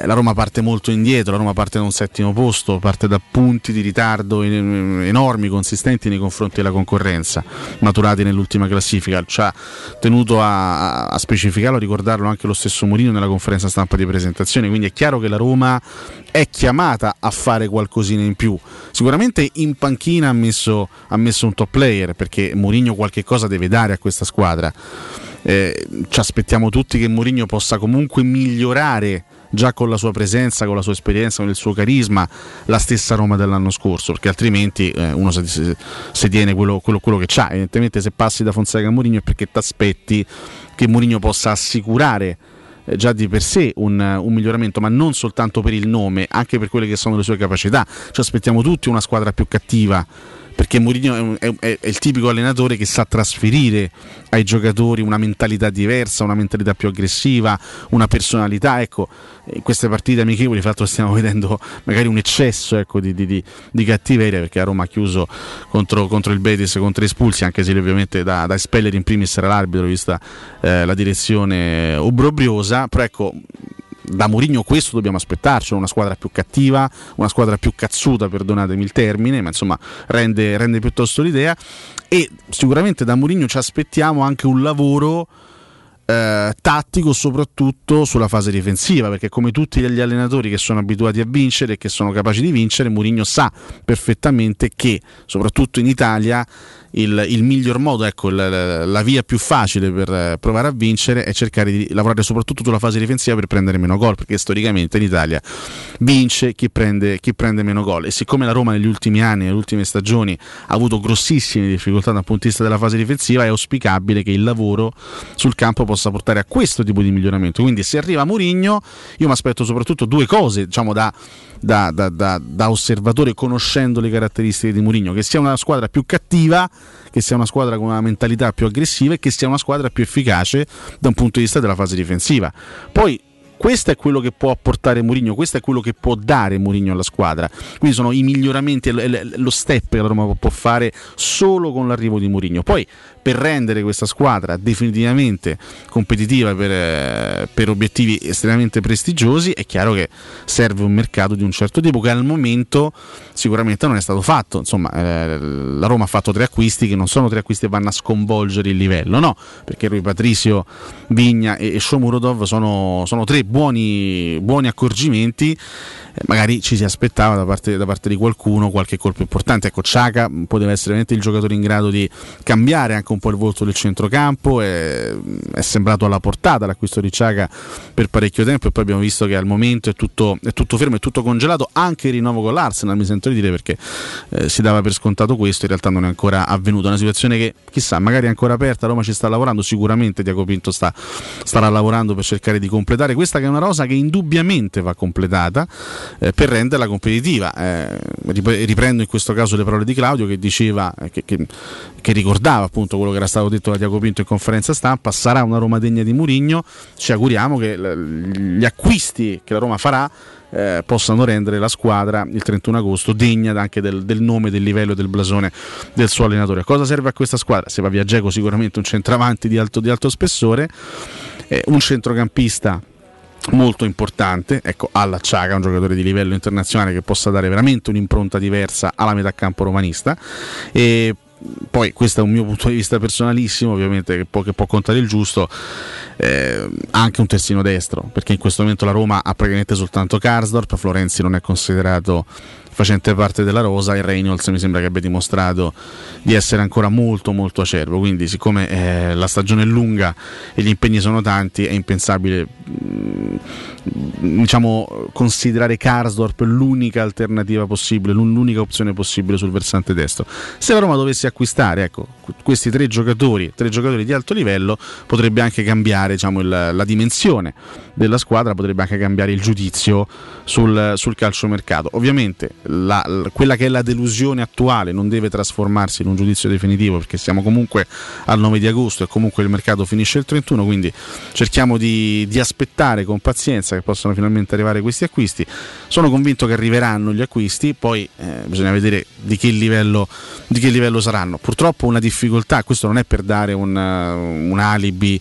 eh, la Roma parte molto indietro, la Roma parte da un settimo posto, parte da punti di ritardo en- enormi, consistenti nei confronti della concorrenza, maturati nell'ultima classifica. Ci ha tenuto a, a- a specificarlo, a ricordarlo anche lo stesso Mourinho nella conferenza stampa di presentazione, quindi è chiaro che la Roma è chiamata a fare qualcosina in più. Sicuramente in panchina ha messo, ha messo un top player perché Mourinho qualche cosa deve dare a questa squadra. Eh, ci aspettiamo tutti che Mourinho possa comunque migliorare già con la sua presenza, con la sua esperienza, con il suo carisma, la stessa Roma dell'anno scorso, perché altrimenti eh, uno si- si tiene quello, quello- quello che c'ha. Evidentemente se passi da Fonseca a Mourinho è perché ti aspetti che Mourinho possa assicurare eh, già di per sé un, un miglioramento, ma non soltanto per il nome, anche per quelle che sono le sue capacità. Ci aspettiamo tutti una squadra più cattiva, perché Mourinho è, è- è- il tipico allenatore che sa trasferire ai giocatori una mentalità diversa, una mentalità più aggressiva, una personalità. Ecco, in queste partite amichevoli, l'altro, stiamo vedendo magari un eccesso ecco, di, di- di- cattiveria perché a Roma ha chiuso contro, contro il Betis contro espulsi, anche se ovviamente da, da espellere in primis era l'arbitro, vista eh, la direzione obbrobriosa. Però ecco da Mourinho questo dobbiamo aspettarci, una squadra più cattiva, una squadra più cazzuta, perdonatemi il termine, ma insomma rende, rende piuttosto l'idea. E sicuramente da Mourinho ci aspettiamo anche un lavoro eh, tattico soprattutto sulla fase difensiva perché come tutti gli allenatori che sono abituati a vincere e che sono capaci di vincere Mourinho sa perfettamente che soprattutto in Italia il, il miglior modo, ecco, la, la via più facile per eh, provare a vincere è cercare di lavorare soprattutto sulla fase difensiva per prendere meno gol, perché storicamente in Italia vince chi prende, chi prende meno gol. E siccome la Roma negli ultimi anni, nelle ultime stagioni, ha avuto grossissime difficoltà dal punto di vista della fase difensiva, è auspicabile che il lavoro sul campo possa portare a questo tipo di miglioramento. Quindi se arriva Mourinho, io mi aspetto soprattutto due cose, diciamo da, da, da, da, osservatore conoscendo le caratteristiche di Mourinho, che sia una squadra più cattiva, che sia una squadra con una mentalità più aggressiva e che sia una squadra più efficace da un punto di vista della fase difensiva. Poi questo è quello che può apportare Mourinho, questo è quello che può dare Mourinho alla squadra. Quindi sono i miglioramenti, lo step che la Roma può fare solo con l'arrivo di Mourinho. Poi per rendere questa squadra definitivamente competitiva per, eh, per obiettivi estremamente prestigiosi è chiaro che serve un mercato di un certo tipo che al momento sicuramente non è stato fatto. Insomma, eh, la Roma ha fatto tre acquisti che non sono tre acquisti che vanno a sconvolgere il livello, no, perché Rui Patricio, Vigna e, e Shomurodov sono, sono tre buoni, buoni accorgimenti. Eh, magari ci si aspettava da parte, da parte di qualcuno qualche colpo importante. Ecco, Ciaca poteva essere veramente il giocatore in grado di cambiare anche un po' il volto del centrocampo. È, è sembrato alla portata l'acquisto di Ciaca per parecchio tempo e poi abbiamo visto che al momento è tutto, è tutto fermo, è tutto congelato. Anche il rinnovo con l'Arsenal, mi sento di dire, perché eh, si dava per scontato questo, in realtà non è ancora avvenuto. È una situazione che chissà, magari è ancora aperta. Roma ci sta lavorando, sicuramente Diaco Pinto sta, starà lavorando per cercare di completare questa che è una rosa che indubbiamente va completata eh, per renderla competitiva. Eh, rip- riprendo in questo caso le parole di Claudio che diceva, eh, che, che- che ricordava appunto quello che era stato detto da Diaco Pinto in conferenza stampa, sarà una Roma degna di Murigno, ci auguriamo che gli acquisti che la Roma farà eh, possano rendere la squadra il 31 agosto degna anche del, del nome, del livello e del blasone del suo allenatore. Cosa serve a questa squadra? Se va via Geco sicuramente un centravanti di alto, di alto spessore, eh, un centrocampista molto importante, ecco alla Ciaga, un giocatore di livello internazionale che possa dare veramente un'impronta diversa alla metà campo romanista. E poi questo è un mio punto di vista personalissimo ovviamente che può, che può contare il giusto. Eh, anche un terzino destro perché in questo momento la Roma ha praticamente soltanto Karsdorp Florenzi non è considerato facente parte della rosa e Reynolds mi sembra che abbia dimostrato di essere ancora molto molto acerbo. Quindi siccome eh, la stagione è lunga e gli impegni sono tanti è impensabile mh, diciamo considerare Karsdorp l'unica alternativa possibile l'unica opzione possibile sul versante destro. Se la Roma dovesse acquistare ecco, questi tre giocatori tre giocatori di alto livello potrebbe anche cambiare diciamo, il- la dimensione della squadra potrebbe anche cambiare il giudizio sul, sul calciomercato. Ovviamente la- quella che è la delusione attuale non deve trasformarsi in un giudizio definitivo perché siamo comunque al 9 di agosto e comunque il mercato finisce il 31 quindi cerchiamo di, di aspettare con pazienza che possano finalmente arrivare questi acquisti. Sono convinto che arriveranno gli acquisti poi eh, bisogna vedere di che, livello, di che livello saranno. Purtroppo una difficoltà questo non è per dare un, un alibi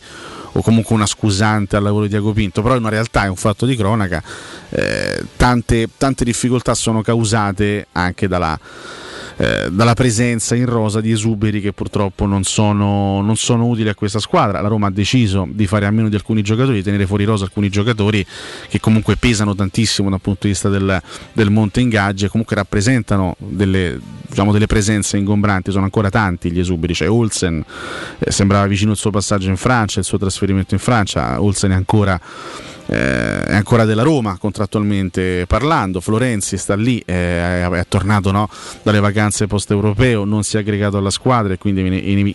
o comunque una scusante al lavoro di Diago Pinto, però è una realtà, è un fatto di cronaca. Eh, tante, tante difficoltà sono causate anche dalla, eh, dalla presenza in rosa di esuberi che purtroppo non sono, non sono utili a questa squadra. La Roma ha deciso di fare a meno di alcuni giocatori, di tenere fuori rosa alcuni giocatori che comunque pesano tantissimo dal punto di vista del, del monte ingaggi e comunque rappresentano delle, diciamo, delle presenze ingombranti. Sono ancora tanti gli esuberi. C'è Olsen, eh, sembrava vicino il suo passaggio in Francia, il suo trasferimento in Francia. Olsen è ancora eh, è ancora della Roma contrattualmente parlando, Florenzi sta lì, eh, è tornato no, dalle vacanze post-europeo, non si è aggregato alla squadra e quindi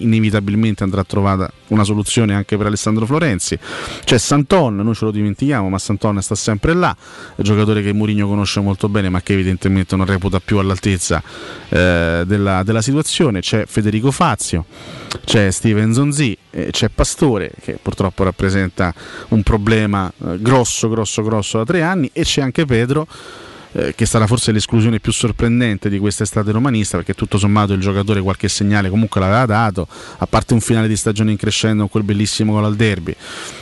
inevitabilmente andrà trovata una soluzione anche per Alessandro Florenzi. C'è Santon, noi ce lo dimentichiamo, ma Santon sta sempre là, giocatore che Mourinho conosce molto bene ma che evidentemente non reputa più all'altezza eh, della, della situazione. C'è Federico Fazio, c'è Steven Zonzi, eh, c'è Pastore che purtroppo rappresenta un problema eh, grosso, grosso, grosso da tre anni e c'è anche Pedro eh, che sarà forse l'esclusione più sorprendente di quest'estate romanista perché tutto sommato il giocatore qualche segnale comunque l'aveva dato a parte un finale di stagione in crescendo con quel bellissimo gol al derby.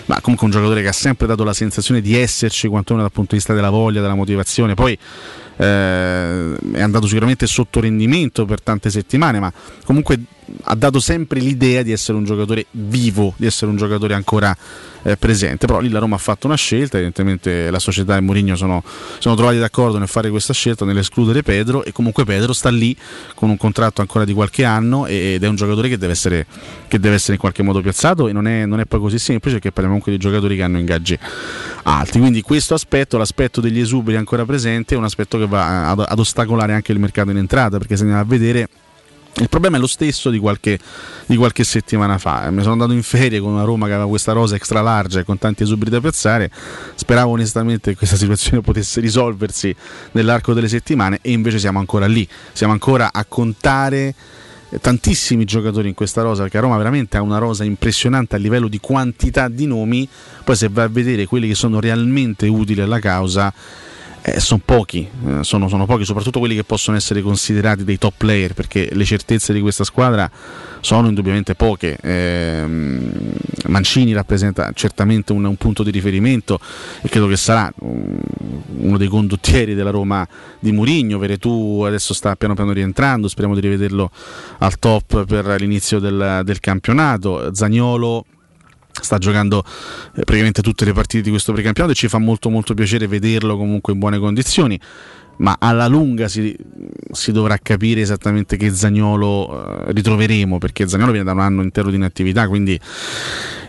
Ma comunque un giocatore che ha sempre dato la sensazione di esserci quantomeno dal punto di vista della voglia, della motivazione. Poi eh, è andato sicuramente sotto rendimento per tante settimane ma comunque ha dato sempre l'idea di essere un giocatore vivo, di essere un giocatore ancora eh, presente. Però lì la Roma ha fatto una scelta, evidentemente la società e Mourinho sono, sono trovati d'accordo nel fare questa scelta, nell'escludere Pedro e comunque Pedro sta lì con un contratto ancora di qualche anno ed è un giocatore che deve essere, che deve essere in qualche modo piazzato e non è, non è poi così semplice perché parliamo comunque di giocatori che hanno ingaggi alti. Quindi questo aspetto, l'aspetto degli esuberi ancora presente, è un aspetto che va ad, ad ostacolare anche il mercato in entrata perché se andiamo a vedere il problema è lo stesso di qualche, di qualche, settimana fa. Mi sono andato in ferie con una Roma che aveva questa rosa extra larga e con tanti esuberi da piazzare. Speravo onestamente che questa situazione potesse risolversi nell'arco delle settimane e invece siamo ancora lì. Siamo ancora a contare tantissimi giocatori in questa rosa perché Roma veramente ha una rosa impressionante a livello di quantità di nomi. Poi se vai a vedere quelli che sono realmente utili alla causa eh, sono pochi, eh, sono, sono, pochi, soprattutto quelli che possono essere considerati dei top player, perché le certezze di questa squadra sono indubbiamente poche. Eh, Mancini rappresenta certamente un, un, punto di riferimento e credo che sarà um, uno dei condottieri della Roma di Murigno. Veretù adesso sta piano piano rientrando, speriamo di rivederlo al top per l'inizio del, del campionato. Zagnolo sta giocando eh, praticamente tutte le partite di questo precampionato e ci fa molto molto piacere vederlo comunque in buone condizioni ma alla lunga si, si dovrà capire esattamente che Zagnolo eh, ritroveremo perché Zagnolo viene da un anno intero di inattività quindi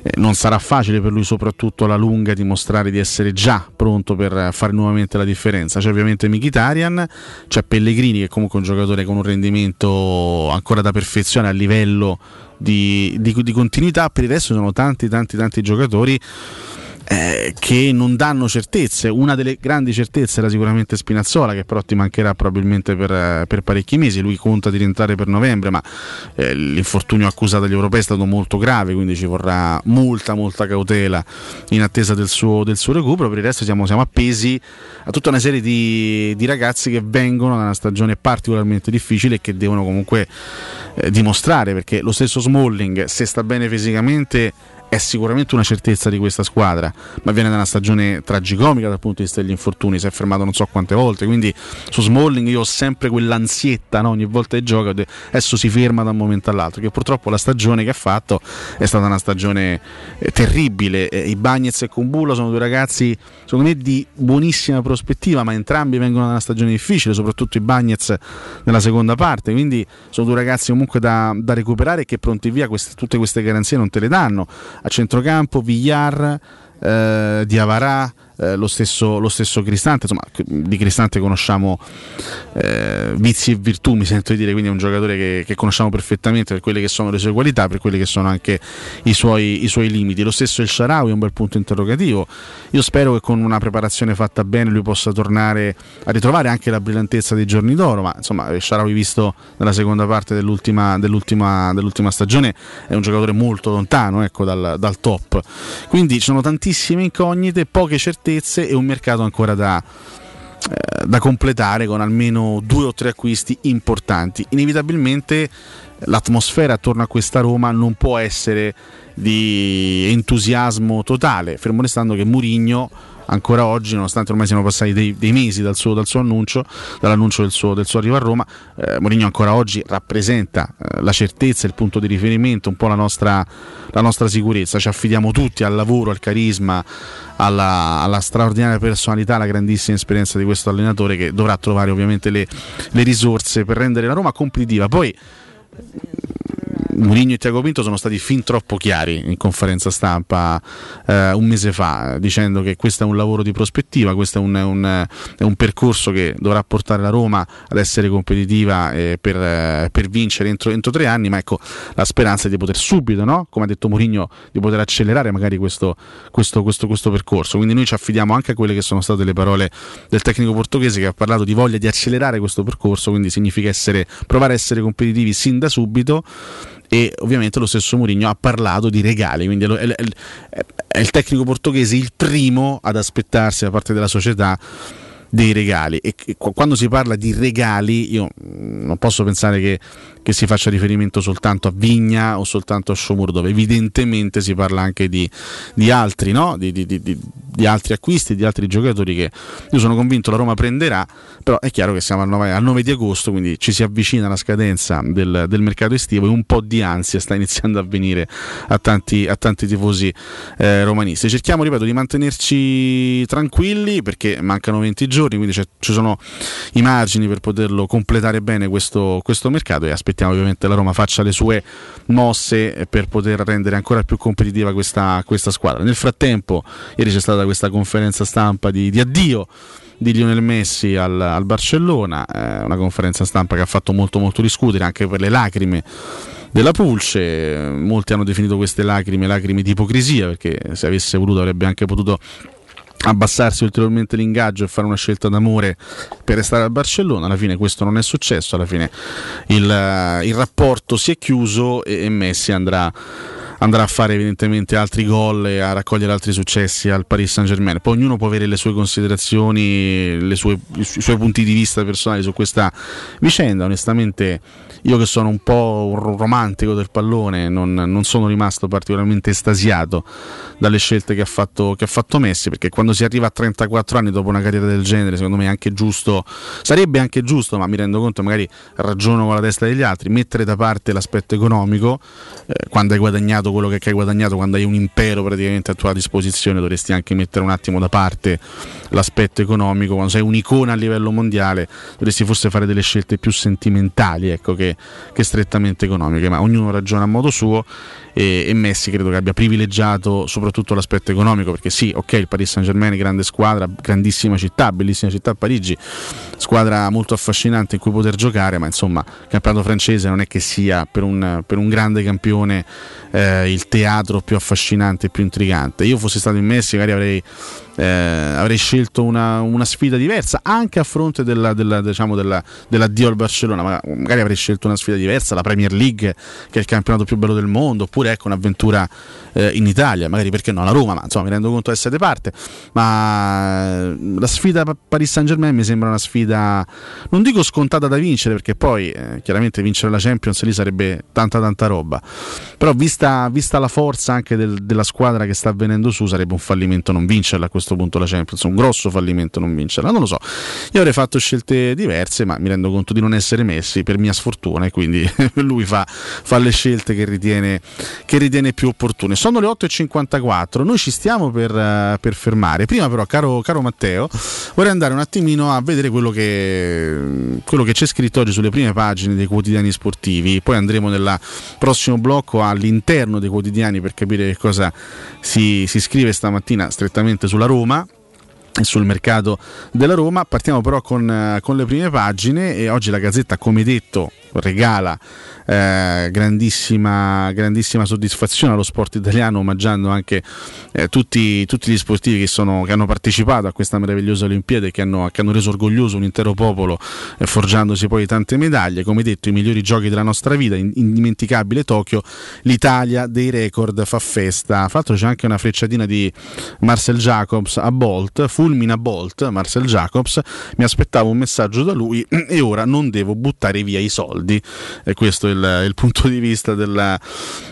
eh, non sarà facile per lui soprattutto alla lunga dimostrare di essere già pronto per fare nuovamente la differenza. C'è ovviamente Mkhitaryan c'è Pellegrini che è comunque un giocatore con un rendimento ancora da perfezione a livello di, di, di continuità, per il resto sono tanti tanti tanti giocatori eh, che non danno certezze. Una delle grandi certezze era sicuramente Spinazzola, che però ti mancherà probabilmente per, per parecchi mesi. Lui conta di rientrare per novembre, ma eh, l'infortunio accusato agli europei è stato molto grave, quindi ci vorrà molta, molta cautela in attesa del suo, del suo recupero. Per il resto siamo, siamo, appesi a tutta una serie di, di, ragazzi che vengono da una stagione particolarmente difficile e che devono comunque eh, dimostrare, perché lo stesso Smalling, se sta bene fisicamente, è sicuramente una certezza di questa squadra, ma viene da una stagione tragicomica dal punto di vista degli infortuni, si è fermato non so quante volte, quindi su Smalling io ho sempre quell'ansietta no? ogni volta che gioco, adesso si ferma da un momento all'altro, che purtroppo la stagione che ha fatto è stata una stagione eh, terribile, eh, i Bagnets e Kumbulo sono due ragazzi secondo me di buonissima prospettiva, ma entrambi vengono da una stagione difficile, soprattutto i Bagnets nella seconda parte, quindi sono due ragazzi comunque da, da recuperare e che pronti via queste, tutte queste garanzie non te le danno a centrocampo, Villar, eh, Diavarà, eh, lo, stesso, lo, stesso, Cristante, insomma di Cristante conosciamo eh, vizi e virtù, mi sento di dire, quindi è un giocatore che, che, conosciamo perfettamente per quelle che sono le sue qualità, per quelli che sono anche i suoi, i suoi limiti. Lo stesso il Sharawi è un bel punto interrogativo, io spero che con una preparazione fatta bene lui possa tornare a ritrovare anche la brillantezza dei giorni d'oro, ma insomma il Sharawi visto nella seconda parte dell'ultima, dell'ultima, dell'ultima stagione è un giocatore molto lontano ecco, dal, dal top, quindi ci sono tantissime incognite, poche certezze certezze e un mercato ancora da, eh, da completare con almeno due o tre acquisti importanti. Inevitabilmente l'atmosfera attorno a questa Roma non può essere di entusiasmo totale, fermo restando che Murigno ancora oggi, nonostante ormai siano passati dei, dei mesi dal suo, dal suo, annuncio, dall'annuncio del suo, del suo, arrivo a Roma, eh, Mourinho ancora oggi rappresenta eh, la certezza, il punto di riferimento, un po' la nostra, la nostra, sicurezza. Ci affidiamo tutti al lavoro, al carisma, alla, alla, straordinaria personalità, alla grandissima esperienza di questo allenatore che dovrà trovare ovviamente le, le risorse per rendere la Roma competitiva. Poi necklace is. Mourinho e Tiago Pinto sono stati fin troppo chiari in conferenza stampa eh, un mese fa, dicendo che questo è un lavoro di prospettiva, questo è un, un, è un percorso che dovrà portare la Roma ad essere competitiva eh, per, eh, per, vincere entro, entro, tre anni, ma ecco la speranza è di poter subito, no? come ha detto Mourinho, di poter accelerare magari questo, questo, questo, questo percorso. Quindi noi ci affidiamo anche a quelle che sono state le parole del tecnico portoghese che ha parlato di voglia di accelerare questo percorso, quindi significa essere, provare a essere competitivi sin da subito e ovviamente lo stesso Mourinho ha parlato di regali, quindi è, è, è, il tecnico portoghese il primo ad aspettarsi da parte della società dei regali. E quando si parla di regali io non posso pensare che che si faccia riferimento soltanto a Vigna o soltanto a Sciomur, dove evidentemente si parla anche di, di altri, no? di, di, altri acquisti, di altri giocatori che io sono convinto la Roma prenderà, però è chiaro che siamo al 9, al 9 di agosto, quindi ci si avvicina la scadenza del, del, mercato estivo e un po' di ansia sta iniziando a venire a tanti, a tanti tifosi eh, romanisti. Cerchiamo, ripeto, di mantenerci tranquilli perché mancano 20 giorni, quindi ci sono i margini per poterlo completare bene questo, questo mercato e aspettiamo aspettiamo ovviamente la Roma faccia le sue mosse per poter rendere ancora più competitiva questa, questa squadra. Nel frattempo, ieri c'è stata questa conferenza stampa di, di addio di Lionel Messi al, al Barcellona, eh, una conferenza stampa che ha fatto molto molto discutere anche per le lacrime della Pulce, molti hanno definito queste lacrime lacrime di ipocrisia perché se avesse voluto avrebbe anche potuto abbassarsi ulteriormente l'ingaggio e fare una scelta d'amore per restare al Barcellona. Alla fine questo non è successo, alla fine il, eh, il rapporto si è chiuso e, e Messi andrà andrà a fare evidentemente altri gol e a raccogliere altri successi al Paris Saint Germain. Poi ognuno può avere le sue considerazioni, le sue, i suoi punti di vista personali su questa vicenda. Onestamente io che sono un po' un romantico del pallone, non, non sono rimasto particolarmente estasiato dalle scelte che ha, fatto, che ha, fatto, Messi, perché quando si arriva a 34 anni dopo una carriera del genere, secondo me è anche giusto, sarebbe anche giusto, ma mi rendo conto, magari ragiono con la testa degli altri, mettere da parte l'aspetto economico, eh, quando hai guadagnato quello che hai guadagnato, quando hai un impero praticamente a tua disposizione, dovresti anche mettere un attimo da parte l'aspetto economico, quando sei un'icona a livello mondiale, dovresti forse fare delle scelte più sentimentali, ecco, che, che strettamente economiche, ma ognuno ragiona a modo suo e, e, Messi credo che abbia privilegiato soprattutto l'aspetto economico perché sì, ok, il Paris Saint Germain grande squadra, grandissima città, bellissima città Parigi, squadra molto affascinante in cui poter giocare, ma insomma il campionato francese non è che sia per un, per un grande campione eh, il teatro più affascinante e più intrigante. Io fossi stato in Messi magari avrei eh, avrei scelto una, una, sfida diversa anche a fronte della, della, diciamo della, dell'addio al Barcellona ma magari avrei scelto una sfida diversa la Premier League che è il campionato più bello del mondo oppure ecco un'avventura eh, in Italia magari perché no la Roma ma insomma mi rendo conto di essere parte. Ma la sfida Paris Saint Germain mi sembra una sfida non dico scontata da vincere perché poi eh, chiaramente vincere la Champions lì sarebbe tanta tanta roba. Però vista, vista la forza anche del, della squadra che sta venendo su sarebbe un fallimento non vincerla a questo questo punto la Champions, un grosso fallimento non vincerla, non lo so. Io avrei fatto scelte diverse, ma mi rendo conto di non essere messi per mia sfortuna e quindi lui fa, fa le scelte che ritiene, che ritiene, più opportune. Sono le 8.54, noi ci stiamo per, uh, per fermare. Prima però, caro, caro, Matteo, vorrei andare un attimino a vedere quello che, quello che c'è scritto oggi sulle prime pagine dei quotidiani sportivi, poi andremo nel prossimo blocco all'interno dei quotidiani per capire che cosa si, si scrive stamattina strettamente sulla Roma Roma sul mercato della Roma. Partiamo però con, eh, con, le prime pagine e oggi la Gazzetta, come detto, regala eh, grandissima, grandissima, soddisfazione allo sport italiano, omaggiando anche eh, tutti, tutti, gli sportivi che, sono, che, hanno partecipato a questa meravigliosa Olimpiade, che hanno, che hanno reso orgoglioso un intero popolo, eh, forgiandosi poi tante medaglie. Come detto, i migliori giochi della nostra vita, indimenticabile Tokyo, l'Italia dei record fa festa. Fra l'altro c'è anche una frecciatina di Marcel Jacobs a Bolt, fulmina Bolt, Marcel Jacobs, mi aspettavo un messaggio da lui e ora non devo buttare via i soldi. E questo è il, il punto di vista della,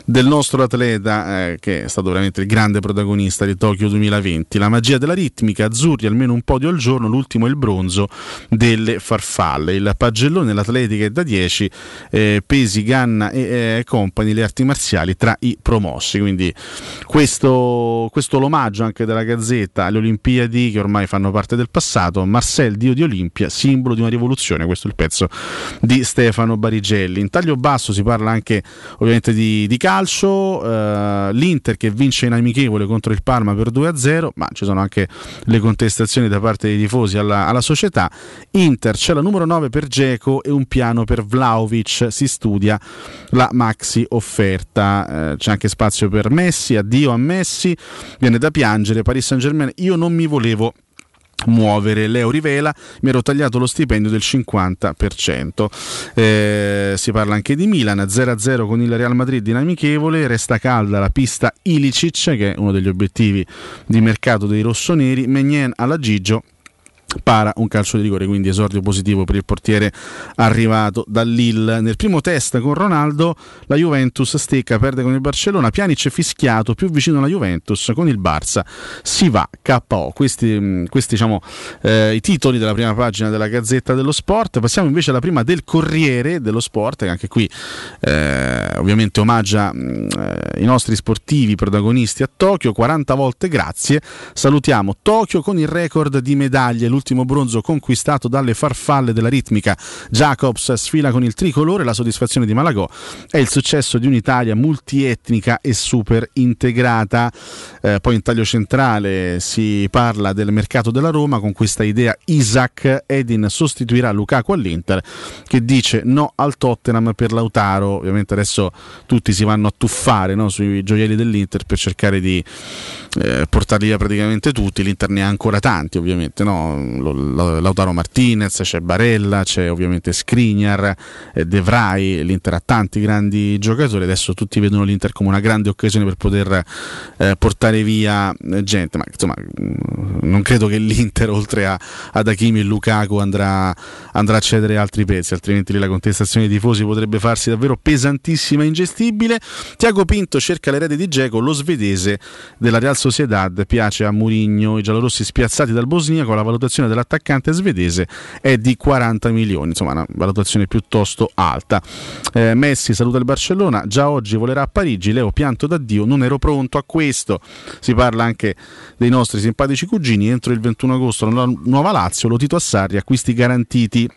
del nostro atleta eh, che è stato veramente il grande protagonista di Tokyo 2020. La magia della ritmica, azzurri almeno un podio al giorno, l'ultimo è il bronzo delle farfalle. Il pagellone, l'atletica è da 10, eh, pesi, ganna e eh, compagni, le arti marziali tra i promossi. Quindi questo, questo l'omaggio anche della Gazzetta alle Olimpiadi che ormai fanno parte del passato. Marcel, dio di Olimpia, simbolo di una rivoluzione. Questo è il pezzo di Stefano Stefano Barigelli. In taglio basso si parla anche ovviamente di, di calcio, eh, l'Inter che vince in amichevole contro il Parma per 2-0, ma ci sono anche le contestazioni da parte dei tifosi alla, alla società. Inter c'è la numero 9 per Geco e un piano per Vlaovic, si studia la maxi offerta, eh, c'è anche spazio per Messi, addio a Messi, viene da piangere, Paris Saint Germain, io non mi volevo muovere. Leo rivela, mi ero tagliato lo stipendio del 50%. Eh, si parla anche di Milan, 0-0 con il Real Madrid in amichevole, resta calda la pista Ilicic, che è uno degli obiettivi di mercato dei rossoneri, Menien alla Gigio para un calcio di rigore, quindi esordio positivo per il portiere arrivato da Lille. Nel primo test con Ronaldo la Juventus stecca, perde con il Barcellona, Pjanic fischiato più vicino alla Juventus, con il Barça si va KO. Questi, questi diciamo eh, i titoli della prima pagina della Gazzetta dello Sport. Passiamo invece alla prima del Corriere dello Sport, che anche qui eh, ovviamente omaggia eh, i nostri sportivi protagonisti a Tokyo, 40 volte grazie. Salutiamo Tokyo con il record di medaglie l'ultimo bronzo conquistato dalle farfalle della ritmica. Jacobs sfila con il tricolore, la soddisfazione di Malagò è il successo di un'Italia multietnica e super integrata. Eh, poi in taglio centrale si parla del mercato della Roma con questa idea Isaac Edin sostituirà Lukaku all'Inter che dice no al Tottenham per Lautaro. Ovviamente adesso tutti si vanno a tuffare no, sui gioielli dell'Inter per cercare di eh, portarli via praticamente tutti. L'Inter ne ha ancora tanti ovviamente, no? Lautaro Martinez, c'è Barella, c'è ovviamente Skriniar, eh, De Vrij, l'Inter ha tanti grandi giocatori, adesso tutti vedono l'Inter come una grande occasione per poter eh, portare via eh, gente, ma insomma mm, non credo che l'Inter oltre a, ad Hakimi e Lukaku andrà, andrà, a cedere altri pezzi, altrimenti la contestazione dei tifosi potrebbe farsi davvero pesantissima e ingestibile. Tiago Pinto cerca l'erede di Geco, lo svedese della Real Sociedad, piace a Murigno, i giallorossi spiazzati dal bosniaco, la valutazione dell'attaccante svedese è di 40 milioni, insomma una valutazione piuttosto alta. Eh, Messi saluta il Barcellona, già oggi volerà a Parigi, Leo pianto d'addio, non ero pronto a questo. Si parla anche dei nostri simpatici cugini, entro il 21 agosto la nuova Lazio, lo Tito Assarri, acquisti garantiti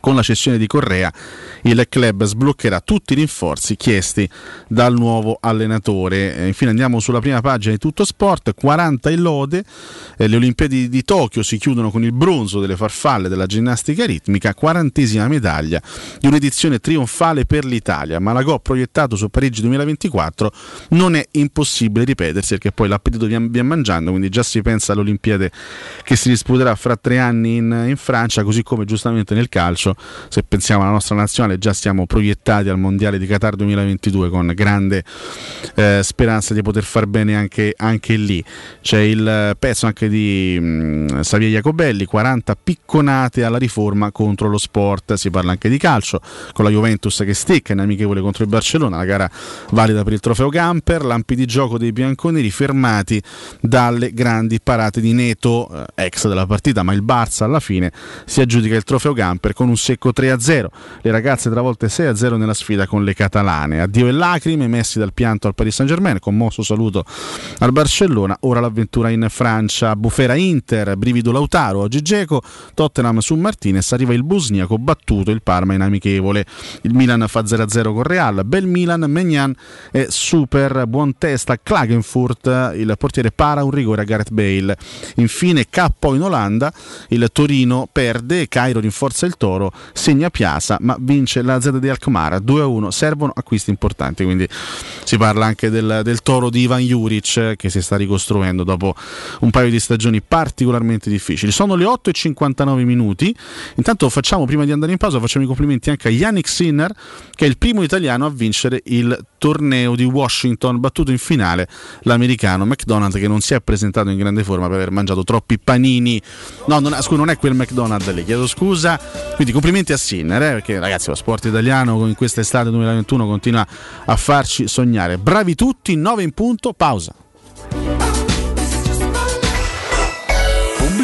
con la cessione di Correa il club sbloccherà tutti i rinforzi chiesti dal nuovo allenatore. E infine andiamo sulla prima pagina di Tutto Sport, 40 in lode, eh, le Olimpiadi di Tokyo si chiudono con il bronzo delle farfalle della ginnastica ritmica, quarantesima medaglia di un'edizione trionfale per l'Italia. Malagò proiettato su Parigi 2024 non è impossibile ripetersi perché poi l'appetito via mangiando, quindi già si pensa all'Olimpiade che si disputerà fra tre anni in, in Francia, così come giustamente nel calcio calcio, se pensiamo alla nostra nazionale già siamo proiettati al Mondiale di Qatar 2022 con grande eh, speranza di poter far bene anche, anche, lì. C'è il pezzo anche di mh, mm, Savia Jacobelli, 40 picconate alla riforma contro lo sport, si parla anche di calcio, con la Juventus che stecca in amichevole contro il Barcellona, la gara valida per il trofeo Gamper, lampi di gioco dei bianconeri fermati dalle grandi parate di Neto, eh, ex della partita, ma il Barça alla fine si aggiudica il trofeo Gamper con un secco 3-0. Le ragazze travolte 6-0 nella sfida con le catalane. Addio e lacrime, messi dal pianto al Paris Saint-Germain, commosso saluto al Barcellona. Ora l'avventura in Francia, Bufera Inter, brivido Lautaro, oggi Geco, Tottenham su Martinez, arriva il bosniaco battuto il Parma in amichevole. Il Milan fa 0-0 con Real, bel Milan, Megnan è super buon testa Klagenfurt, il portiere para un rigore a Gareth Bale. Infine K in Olanda, il Torino perde, Cairo rinforza il Toro segna Piazza, ma vince la Z di Alkmaar 2-1. Servono acquisti importanti, quindi si parla anche del, del toro di Ivan Juric che si sta ricostruendo dopo un paio di stagioni particolarmente difficili. Sono le 8.59 minuti. Intanto facciamo, prima di andare in pausa, facciamo i complimenti anche a Yannick Sinner, che è il primo italiano a vincere il torneo di Washington, battuto in finale l'americano McDonald che non si è presentato in grande forma per aver mangiato troppi panini. No, non, scusa, non è quel McDonald lì, chiedo scusa. Quindi complimenti a Sinner, eh, perché ragazzi lo sport italiano in quest'estate 2021 continua a farci sognare. Bravi tutti, 9 in punto, pausa.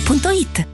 paolettimobili.it.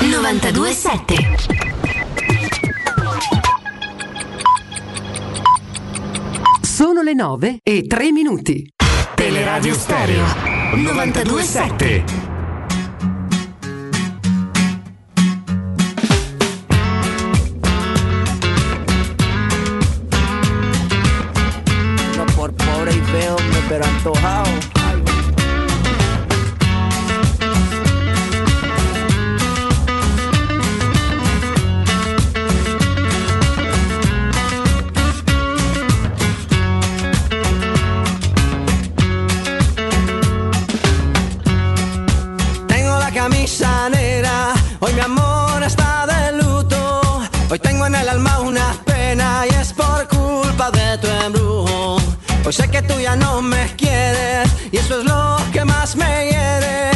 927. Sono le 9 e 3 minuti. Teleradio Stereo 927. No por pobre y feo, pero antojado. Hoy mi amor está de luto. Hoy tengo en el alma una pena y es por culpa de tu embrujo. Hoy sé que tú ya no me quieres y eso es lo que más me hiere.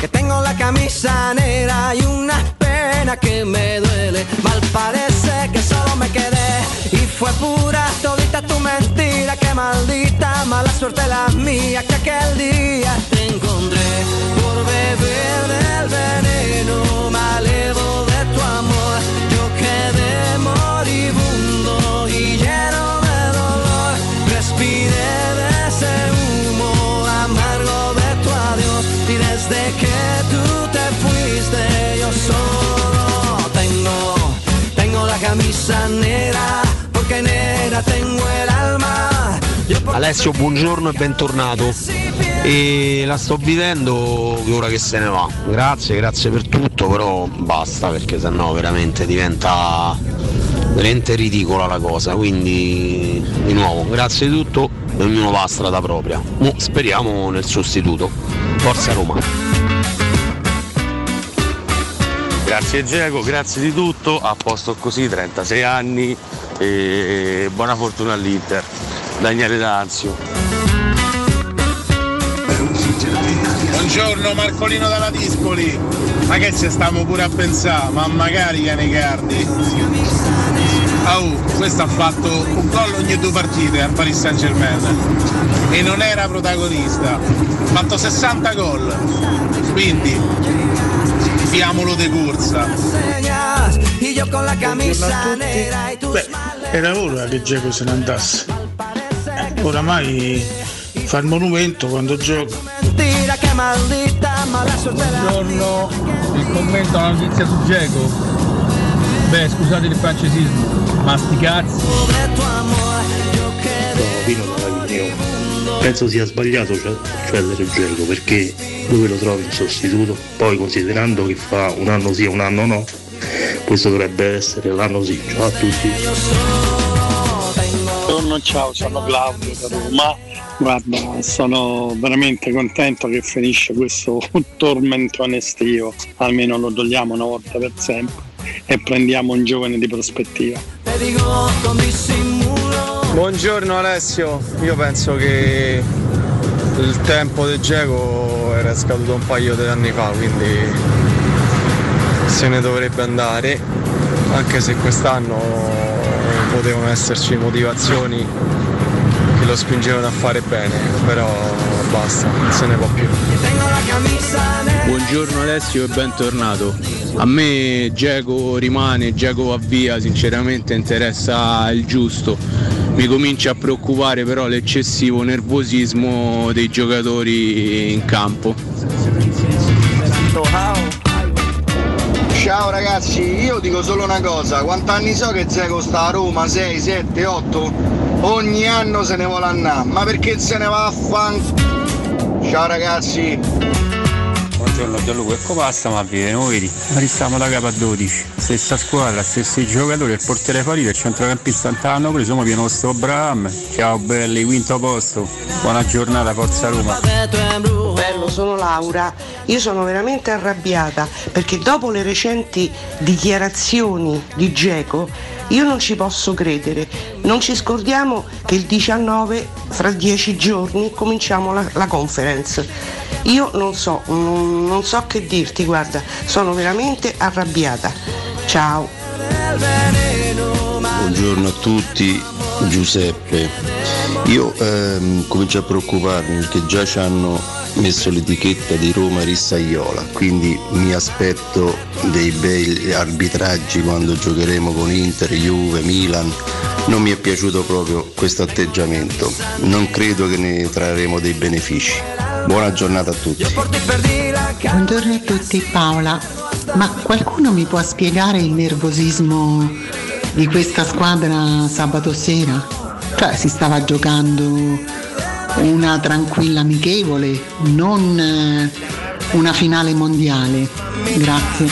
Que tengo la camisa negra y una pena que me duele. Mal parece que solo me quedé y fue pura todita tu mentira. Que maldita mala suerte la mía que aquel día te encontré por beber camisa negra porque negra tengo el alma. Alessio, buongiorno e bentornato. E la sto vivendo ora che se ne va. Grazie, grazie per tutto, però basta perché sennò veramente diventa veramente ridicola la cosa. Quindi di nuovo, grazie di tutto e ognuno va a strada propria. Mo speriamo nel sostituto. Forza Roma. Grazie Geco, grazie di tutto, a posto così, 36 anni e buona fortuna all'Inter. Daniele D'Anzio. Buongiorno Marcolino dalla Dispoli. Ma che se stiamo pure a pensare, ma magari Canicardi. Oh, questo ha fatto un gol ogni due partite al Paris Saint Germain e non era protagonista. Ha fatto 60 gol. Quindi fiamolo de corsa. Beh, era ora che Geco se ne andasse. Oramai fa il monumento quando gioca. Buongiorno, il commento alla notizia su Geco. Beh, scusate il francesismo, ma sti cazzi. No, Pino io. Penso sia sbagliato cioè, cedere Geco perché dove lo trovi il sostituto? Poi considerando che fa un anno sì e un anno no, questo dovrebbe essere l'anno sì. Ciao a tutti. Buongiorno, ciao, sono Claudio da Roma. Guarda, sono veramente contento che finisce questo tormentone estivo, almeno lo togliamo una volta per sempre e prendiamo un giovane di prospettiva. Buongiorno Alessio, io penso che il tempo del Geco era scaduto un paio di anni fa, quindi se ne dovrebbe andare, anche se quest'anno potevano esserci motivazioni che lo spingevano a fare bene, però basta, non se ne può più. Buongiorno Alessio e bentornato. A me Geco rimane, Geco va via, sinceramente interessa il giusto. Mi comincia a preoccupare però l'eccessivo nervosismo dei giocatori in campo. Ciao ragazzi, io dico solo una cosa, quanti anni so che Zeco sta a Roma? 6, 7, 8? Ogni anno se ne vuole andare, ma perché se ne va a fan... Ciao ragazzi! Buongiorno Gianluca, ecco basta ma viene, noi restiamo da capo a 12, stessa squadra, stessi giocatori, il portiere Farida, il centrocampista l'hanno preso, ma pieno sto Bram, ciao belli, quinto posto, buona giornata, forza Roma. Bello, sono Laura. Io sono veramente arrabbiata perché dopo le recenti dichiarazioni di Geco io non ci posso credere. Non ci scordiamo che il 19, fra dieci giorni, cominciamo la, la conference. Io non so, non, non so che dirti, guarda, sono veramente arrabbiata. Ciao. Buongiorno a tutti, Giuseppe. Io ehm, comincio a preoccuparmi perché già ci hanno messo l'etichetta di Roma Rissaiola, quindi mi aspetto dei bei arbitraggi quando giocheremo con Inter, Juve, Milan. Non mi è piaciuto proprio questo atteggiamento, non credo che ne trarremo dei benefici. Buona giornata a tutti. Buongiorno a tutti, Paola. Ma qualcuno mi può spiegare il nervosismo di questa squadra sabato sera? Cioè si stava giocando una tranquilla amichevole, non eh, una finale mondiale. Grazie.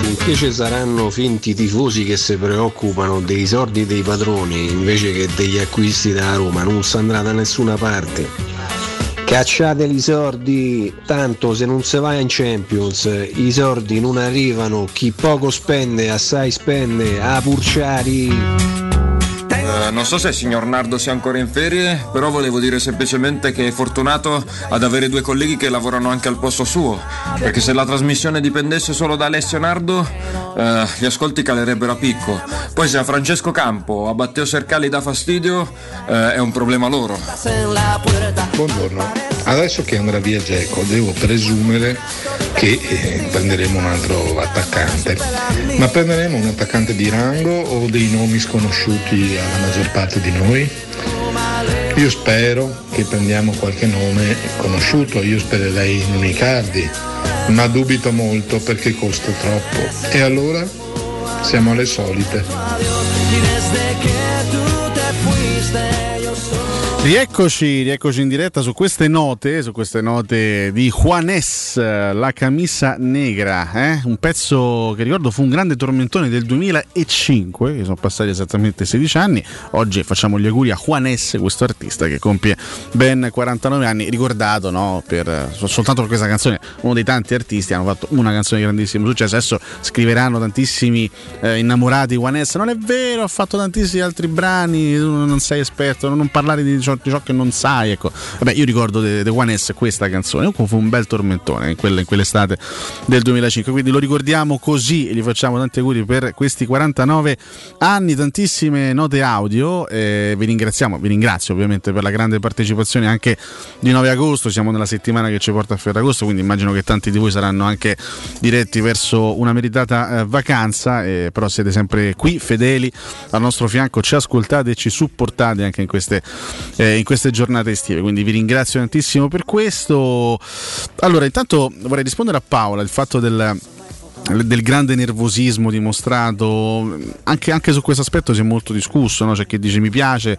Finché ci saranno finti tifosi che si preoccupano dei soldi dei padroni invece che degli acquisti da Roma, non si andrà da nessuna parte. Cacciateli i soldi, tanto se non si va in Champions i soldi non arrivano, chi poco spende assai spende, a Purciari. Eh, non so se il signor Nardo sia ancora in ferie, però volevo dire semplicemente che è fortunato ad avere due colleghi che lavorano anche al posto suo, perché se la trasmissione dipendesse solo da Alessio Nardo, eh, gli ascolti calerebbero a picco. Poi se a Francesco Campo o a Matteo Sercali dà fastidio, eh, è un problema loro. Buongiorno, adesso che andrà via Geco devo presumere che eh, prenderemo un altro attaccante, ma prenderemo un attaccante di rango o dei nomi sconosciuti alla maggior parte di noi? Io spero che prendiamo qualche nome conosciuto, io spererei in Unicardi, ma dubito molto perché costa troppo. E allora siamo alle solite. Rieccoci, rieccoci in diretta su queste note, su queste note di Juanes, la camisa negra, eh? un pezzo che ricordo fu un grande tormentone del 2005, che sono passati esattamente 16 anni, oggi facciamo gli auguri a Juanes, questo artista che compie ben 49 anni, ricordato no? per, soltanto per questa canzone, uno dei tanti artisti hanno fatto una canzone di grandissimo successo, adesso scriveranno tantissimi eh, innamorati Juanes, non è vero, ha fatto tantissimi altri brani, tu non sei esperto, non parlare di ciò, ciò che non sai. Ecco. Vabbè, io ricordo The, The One S questa canzone, fu un bel tormentone in, quella, in quell'estate del 2005, quindi lo ricordiamo così e gli facciamo tanti auguri per questi 49 anni, tantissime note audio. Eh, vi ringraziamo, vi ringrazio ovviamente per la grande partecipazione anche di 9 agosto, siamo nella settimana che ci porta a Ferragosto, quindi immagino che tanti di voi saranno anche diretti verso una meritata eh, vacanza, eh, però siete sempre qui fedeli al nostro fianco, ci ascoltate e ci supportate anche in queste, eh, in queste giornate estive, quindi vi ringrazio tantissimo per questo. Allora, intanto vorrei rispondere a Paola il fatto del del grande nervosismo dimostrato anche, anche, su questo aspetto si è molto discusso no? c'è chi dice mi piace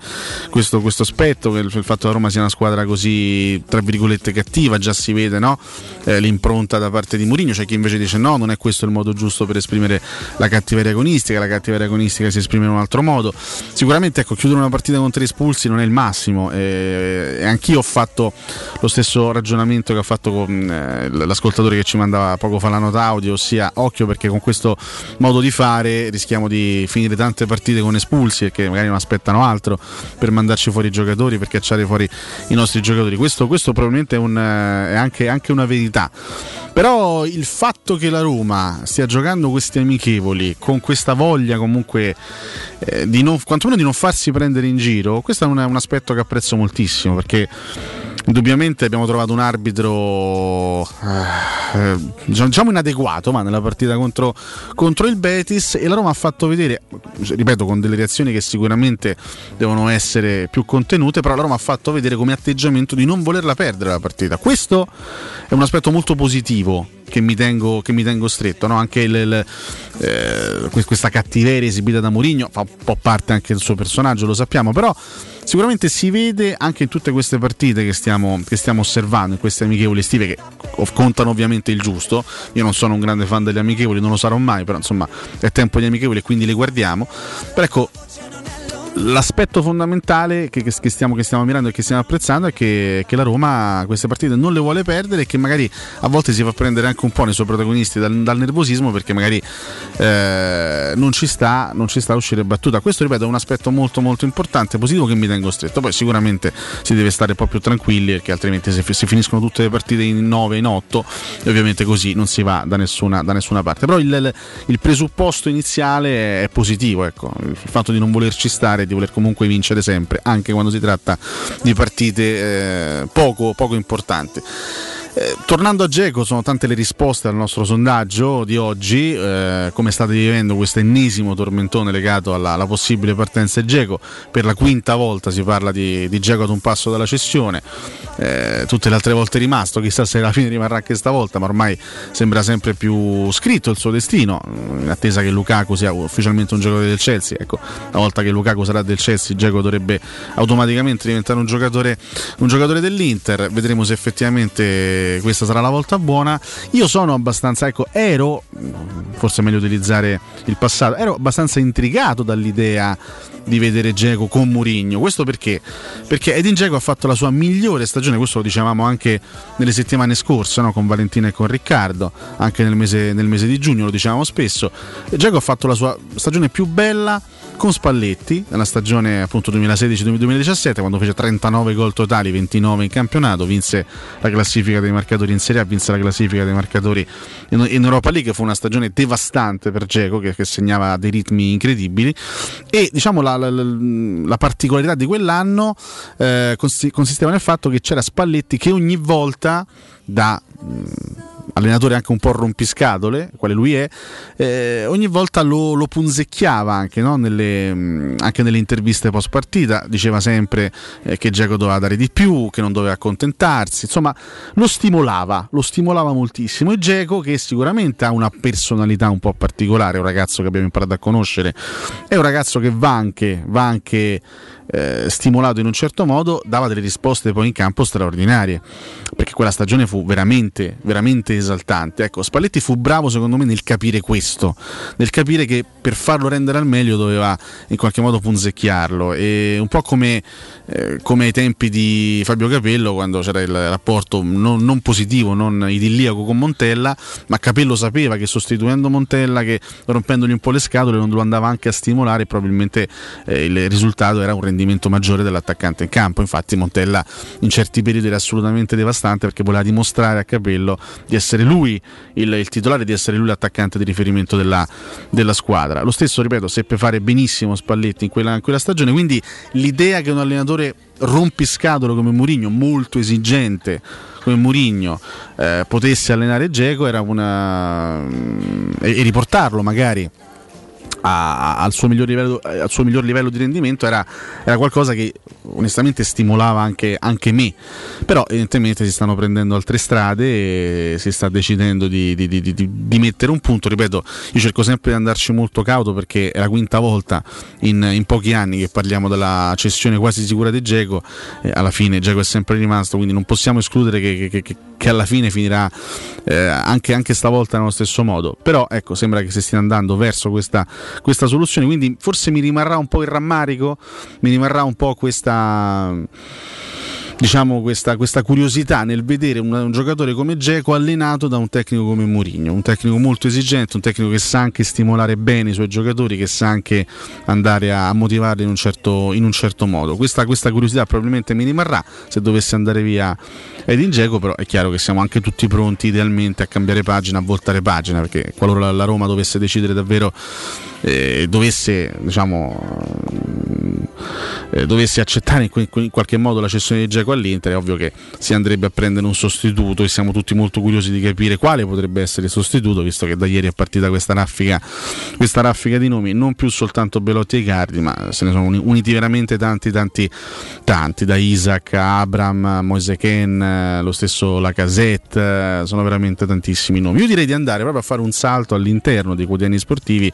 questo, questo aspetto il, il, fatto che Roma sia una squadra così tra virgolette cattiva già si vede no? eh, l'impronta da parte di Mourinho c'è chi invece dice no non è questo il modo giusto per esprimere la cattiveria agonistica la cattiveria agonistica si esprime in un altro modo sicuramente ecco chiudere una partita con tre espulsi non è il massimo eh, anch'io ho fatto lo stesso ragionamento che ha fatto con eh, l'ascoltatore che ci mandava poco fa la nota audio ossia occhio perché con questo modo di fare rischiamo di finire tante partite con espulsi e che magari non aspettano altro per mandarci fuori i giocatori, per cacciare fuori i nostri giocatori. Questo, questo probabilmente è, un, è anche, anche una verità. Però il fatto che la Roma stia giocando questi amichevoli con questa voglia comunque eh, di non, quantomeno di non farsi prendere in giro, questo è un, un aspetto che apprezzo moltissimo perché indubbiamente abbiamo trovato un arbitro eh, diciamo inadeguato ma nella partita contro, contro, il Betis e la Roma ha fatto vedere ripeto con delle reazioni che sicuramente devono essere più contenute però la Roma ha fatto vedere come atteggiamento di non volerla perdere la partita questo è un aspetto molto positivo che mi tengo, che mi tengo stretto. No? Anche il, il, eh, questa cattiveria esibita da Mourinho fa un po' parte anche del suo personaggio, lo sappiamo, però sicuramente si vede anche in tutte queste partite che stiamo, che stiamo osservando, in queste amichevoli estive che contano ovviamente il giusto. Io non sono un grande fan delle amichevoli, non lo sarò mai, però insomma è tempo di amichevoli e quindi le guardiamo. Però ecco, l'aspetto fondamentale che, che, stiamo, che, stiamo, mirando e che stiamo apprezzando è che, che, la Roma queste partite non le vuole perdere e che magari a volte si fa prendere anche un po' nei suoi protagonisti dal, dal nervosismo perché magari eh, non, ci sta, non, ci sta, a uscire battuta. Questo, ripeto, è un aspetto molto molto importante, positivo che mi tengo stretto. Poi sicuramente si deve stare un po' più tranquilli perché altrimenti se si finiscono tutte le partite in 9, in 8 e ovviamente così non si va da nessuna, da nessuna parte. Però il, il, presupposto iniziale è positivo, ecco. il fatto di non volerci stare di voler comunque vincere sempre, anche quando si tratta di partite eh, poco, poco importanti. Eh, tornando a Geco, sono tante le risposte al nostro sondaggio di oggi. Eh, come state vivendo questo ennesimo tormentone legato alla, alla possibile partenza di Geco? Per la quinta volta si parla di, di Geco ad un passo dalla cessione. Eh, tutte le altre volte è rimasto, chissà se alla fine rimarrà anche stavolta, ma ormai sembra sempre più scritto il suo destino. In attesa che Lukaku sia ufficialmente un giocatore del Chelsea. Ecco, una volta che Lukaku sarà del Chelsea, Geco dovrebbe automaticamente diventare un giocatore, un giocatore dell'Inter. Vedremo se effettivamente questa sarà la volta buona. Io sono abbastanza, ecco, ero, forse è meglio utilizzare il passato, ero abbastanza intrigato dall'idea di vedere Geco con Murigno. Questo perché? Perché Edin Geco ha fatto la sua migliore stagione, questo lo dicevamo anche nelle settimane scorse no? con Valentina e con Riccardo, anche nel mese, nel mese di giugno lo dicevamo spesso. Geco ha fatto la sua stagione più bella con Spalletti nella stagione appunto 2016-2017 quando fece 39 gol totali, 29 in campionato, vinse la classifica dei marcatori in Serie A, vinse la classifica dei marcatori in, in Europa League, fu una stagione devastante per Geco che, che, segnava dei ritmi incredibili. E diciamo la, la, la particolarità di quell'anno eh, consisteva nel fatto che c'era Spalletti che ogni volta da allenatore anche un po' rompiscatole, quale lui è, eh, ogni volta lo, lo punzecchiava anche, no? nelle, anche, nelle, interviste post partita, diceva sempre eh, che Giacomo doveva dare di più, che non doveva accontentarsi, insomma lo stimolava, lo stimolava moltissimo e Geco che sicuramente ha una personalità un po' particolare, un ragazzo che abbiamo imparato a conoscere, è un ragazzo che va anche, va anche eh, stimolato in un certo modo, dava delle risposte poi in campo straordinarie, perché quella stagione fu veramente, veramente esaltante. Ecco, Spalletti fu bravo secondo me nel capire questo, nel capire che per farlo rendere al meglio doveva in qualche modo punzecchiarlo, e un po' come, eh, come ai tempi di Fabio Capello, quando c'era il rapporto non, non positivo, non idilliaco con Montella, ma Capello sapeva che sostituendo Montella, che rompendogli un po' le scatole, non lo andava anche a stimolare, probabilmente eh, il risultato era un rendimento rendimento maggiore dell'attaccante in campo. Infatti Montella in certi periodi era assolutamente devastante perché voleva dimostrare a Capello di essere lui il, il titolare, di essere lui l'attaccante di riferimento della, della, squadra. Lo stesso, ripeto, seppe fare benissimo Spalletti in quella, in quella stagione, quindi l'idea che un allenatore rompiscatolo come Mourinho, molto esigente come Mourinho, eh, potesse allenare Geco era una... e, e riportarlo magari a, al, suo livello, al, suo miglior livello, di rendimento era, era qualcosa che onestamente stimolava anche, anche, me. Però evidentemente si stanno prendendo altre strade e si sta decidendo di, di, di, di, mettere un punto. Ripeto, io cerco sempre di andarci molto cauto perché è la quinta volta in, in pochi anni che parliamo della cessione quasi sicura di Geco. Eh, alla fine Geco è sempre rimasto, quindi non possiamo escludere che, che, che, che alla fine finirà eh, anche, anche stavolta nello stesso modo. Però ecco, sembra che si stia andando verso questa questa soluzione. Quindi forse mi rimarrà un po' il rammarico, mi rimarrà un po' questa diciamo, questa, questa, curiosità nel vedere un, un giocatore come Geco allenato da un tecnico come Mourinho, un tecnico molto esigente, un tecnico che sa anche stimolare bene i suoi giocatori, che sa anche andare a motivarli in un certo, in un certo modo. Questa, questa, curiosità probabilmente mi rimarrà se dovesse andare via Edin Geco, però è chiaro che siamo anche tutti pronti idealmente a cambiare pagina, a voltare pagina, perché qualora la Roma dovesse decidere davvero eh, dovesse, diciamo, eh, dovesse accettare in, in, qualche modo la cessione di Geco all'Inter, è ovvio che si andrebbe a prendere un sostituto e siamo tutti molto curiosi di capire quale potrebbe essere il sostituto, visto che da ieri è partita questa raffica, questa raffica di nomi, non più soltanto Belotti e Icardi, ma se ne sono uniti veramente tanti, tanti, tanti, da Isaac a Abram, Moise Ken, lo stesso Lacazette, sono veramente tantissimi nomi. Io direi di andare proprio a fare un salto all'interno dei quotidiani sportivi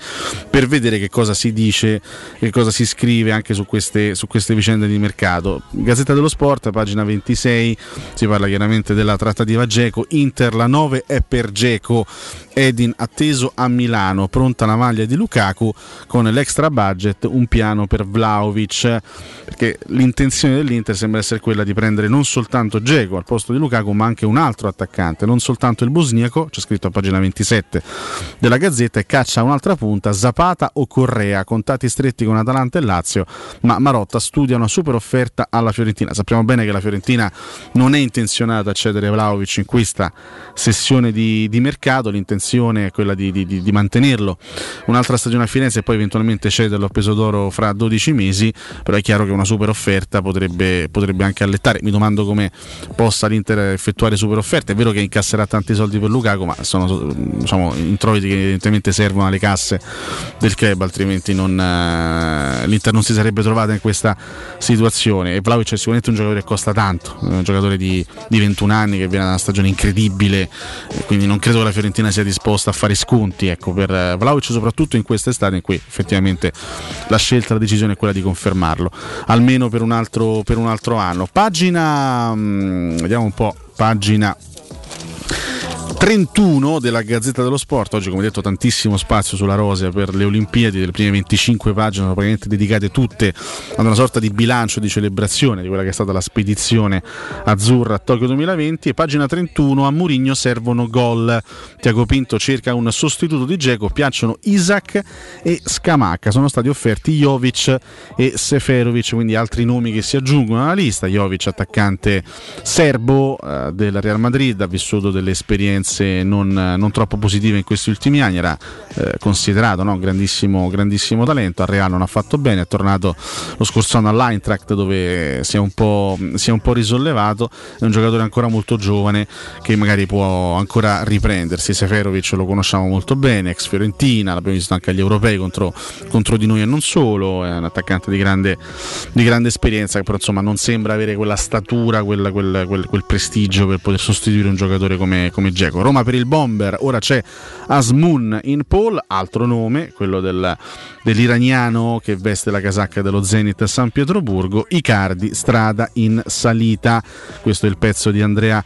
per vedere che cosa si dice, che cosa si scrive anche su queste, su queste vicende di mercato. Gazzetta dello Sport, pagina 26, si parla chiaramente della trattativa Geco, Inter la 9 è per Geco, Edin atteso a Milano, pronta la maglia di Lukaku con l'extra budget, un piano per Vlaovic, perché l'intenzione dell'Inter sembra essere quella di prendere non soltanto Geco al posto di Lukaku, ma anche un altro attaccante, non soltanto il bosniaco, c'è scritto a pagina 27 della Gazzetta, e caccia un'altra punta, Zapata o Correa, contatti stretti con Atalanta e Lazio, ma Marotta studia una super offerta alla Fiorentina. Sappiamo bene che la Fiorentina non è intenzionata a cedere Vlaovic in questa sessione di, di mercato, l'intenzione è quella di, di, di, mantenerlo un'altra stagione a Firenze e poi eventualmente cederlo a peso d'oro fra 12 mesi, però è chiaro che una super offerta potrebbe, potrebbe anche allettare. Mi domando come possa l'Inter effettuare super offerte. È vero che incasserà tanti soldi per Lukaku, ma sono diciamo, introiti che evidentemente servono alle casse del club, altrimenti non, eh, l'Inter non si sarebbe trovata in questa situazione. E Vlaovic è sicuramente un giocatore che costa tanto, un giocatore di, di 21 anni che viene da una stagione incredibile, quindi non credo che la Fiorentina sia disposta a fare sconti ecco, per eh, Vlaovic, soprattutto in quest'estate in cui effettivamente la scelta, la decisione è quella di confermarlo, almeno per un altro, per un altro anno. Pagina, mm, vediamo un po', pagina 31 della Gazzetta dello Sport. Oggi, come detto, tantissimo spazio sulla Rosia per le Olimpiadi. Le prime 25 pagine sono praticamente dedicate tutte ad una sorta di bilancio di celebrazione di quella che è stata la spedizione azzurra a Tokyo 2020. E pagina 31 a Murigno servono gol. Tiago Pinto cerca un sostituto di Geco. Piacciono Isaac e Scamacca. Sono stati offerti Jovic e Seferovic, quindi altri nomi che si aggiungono alla lista. Jovic, attaccante serbo eh, del Real Madrid, ha vissuto delle esperienze esperienze non, non, troppo positive in questi ultimi anni, era eh, considerato no? grandissimo, grandissimo talento, al Real non ha fatto bene, è tornato lo scorso anno all'Eintracht dove si è, un po', si è un po' risollevato, è un giocatore ancora molto giovane che magari può ancora riprendersi, Seferovic lo conosciamo molto bene, ex Fiorentina, l'abbiamo visto anche agli europei contro, contro di noi e non solo, è un attaccante di grande, di grande esperienza che però insomma non sembra avere quella statura, quella, quel, quel, quel prestigio per poter sostituire un giocatore come Jack Geco. Roma per il bomber, ora c'è Asmun in pole, altro nome, quello del, dell'iraniano che veste la casacca dello Zenit San Pietroburgo, Icardi, strada in salita. Questo è il pezzo di Andrea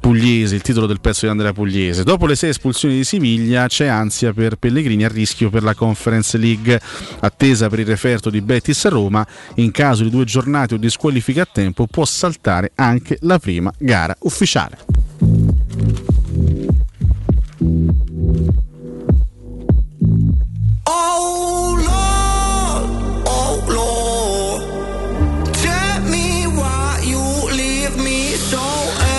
Pugliese, il titolo del pezzo di Andrea Pugliese. Dopo le sei espulsioni di Siviglia c'è ansia per Pellegrini a rischio per la Conference League, attesa per il referto di Betis a Roma, in caso di due giornate o di squalifica a tempo può saltare anche la prima gara ufficiale.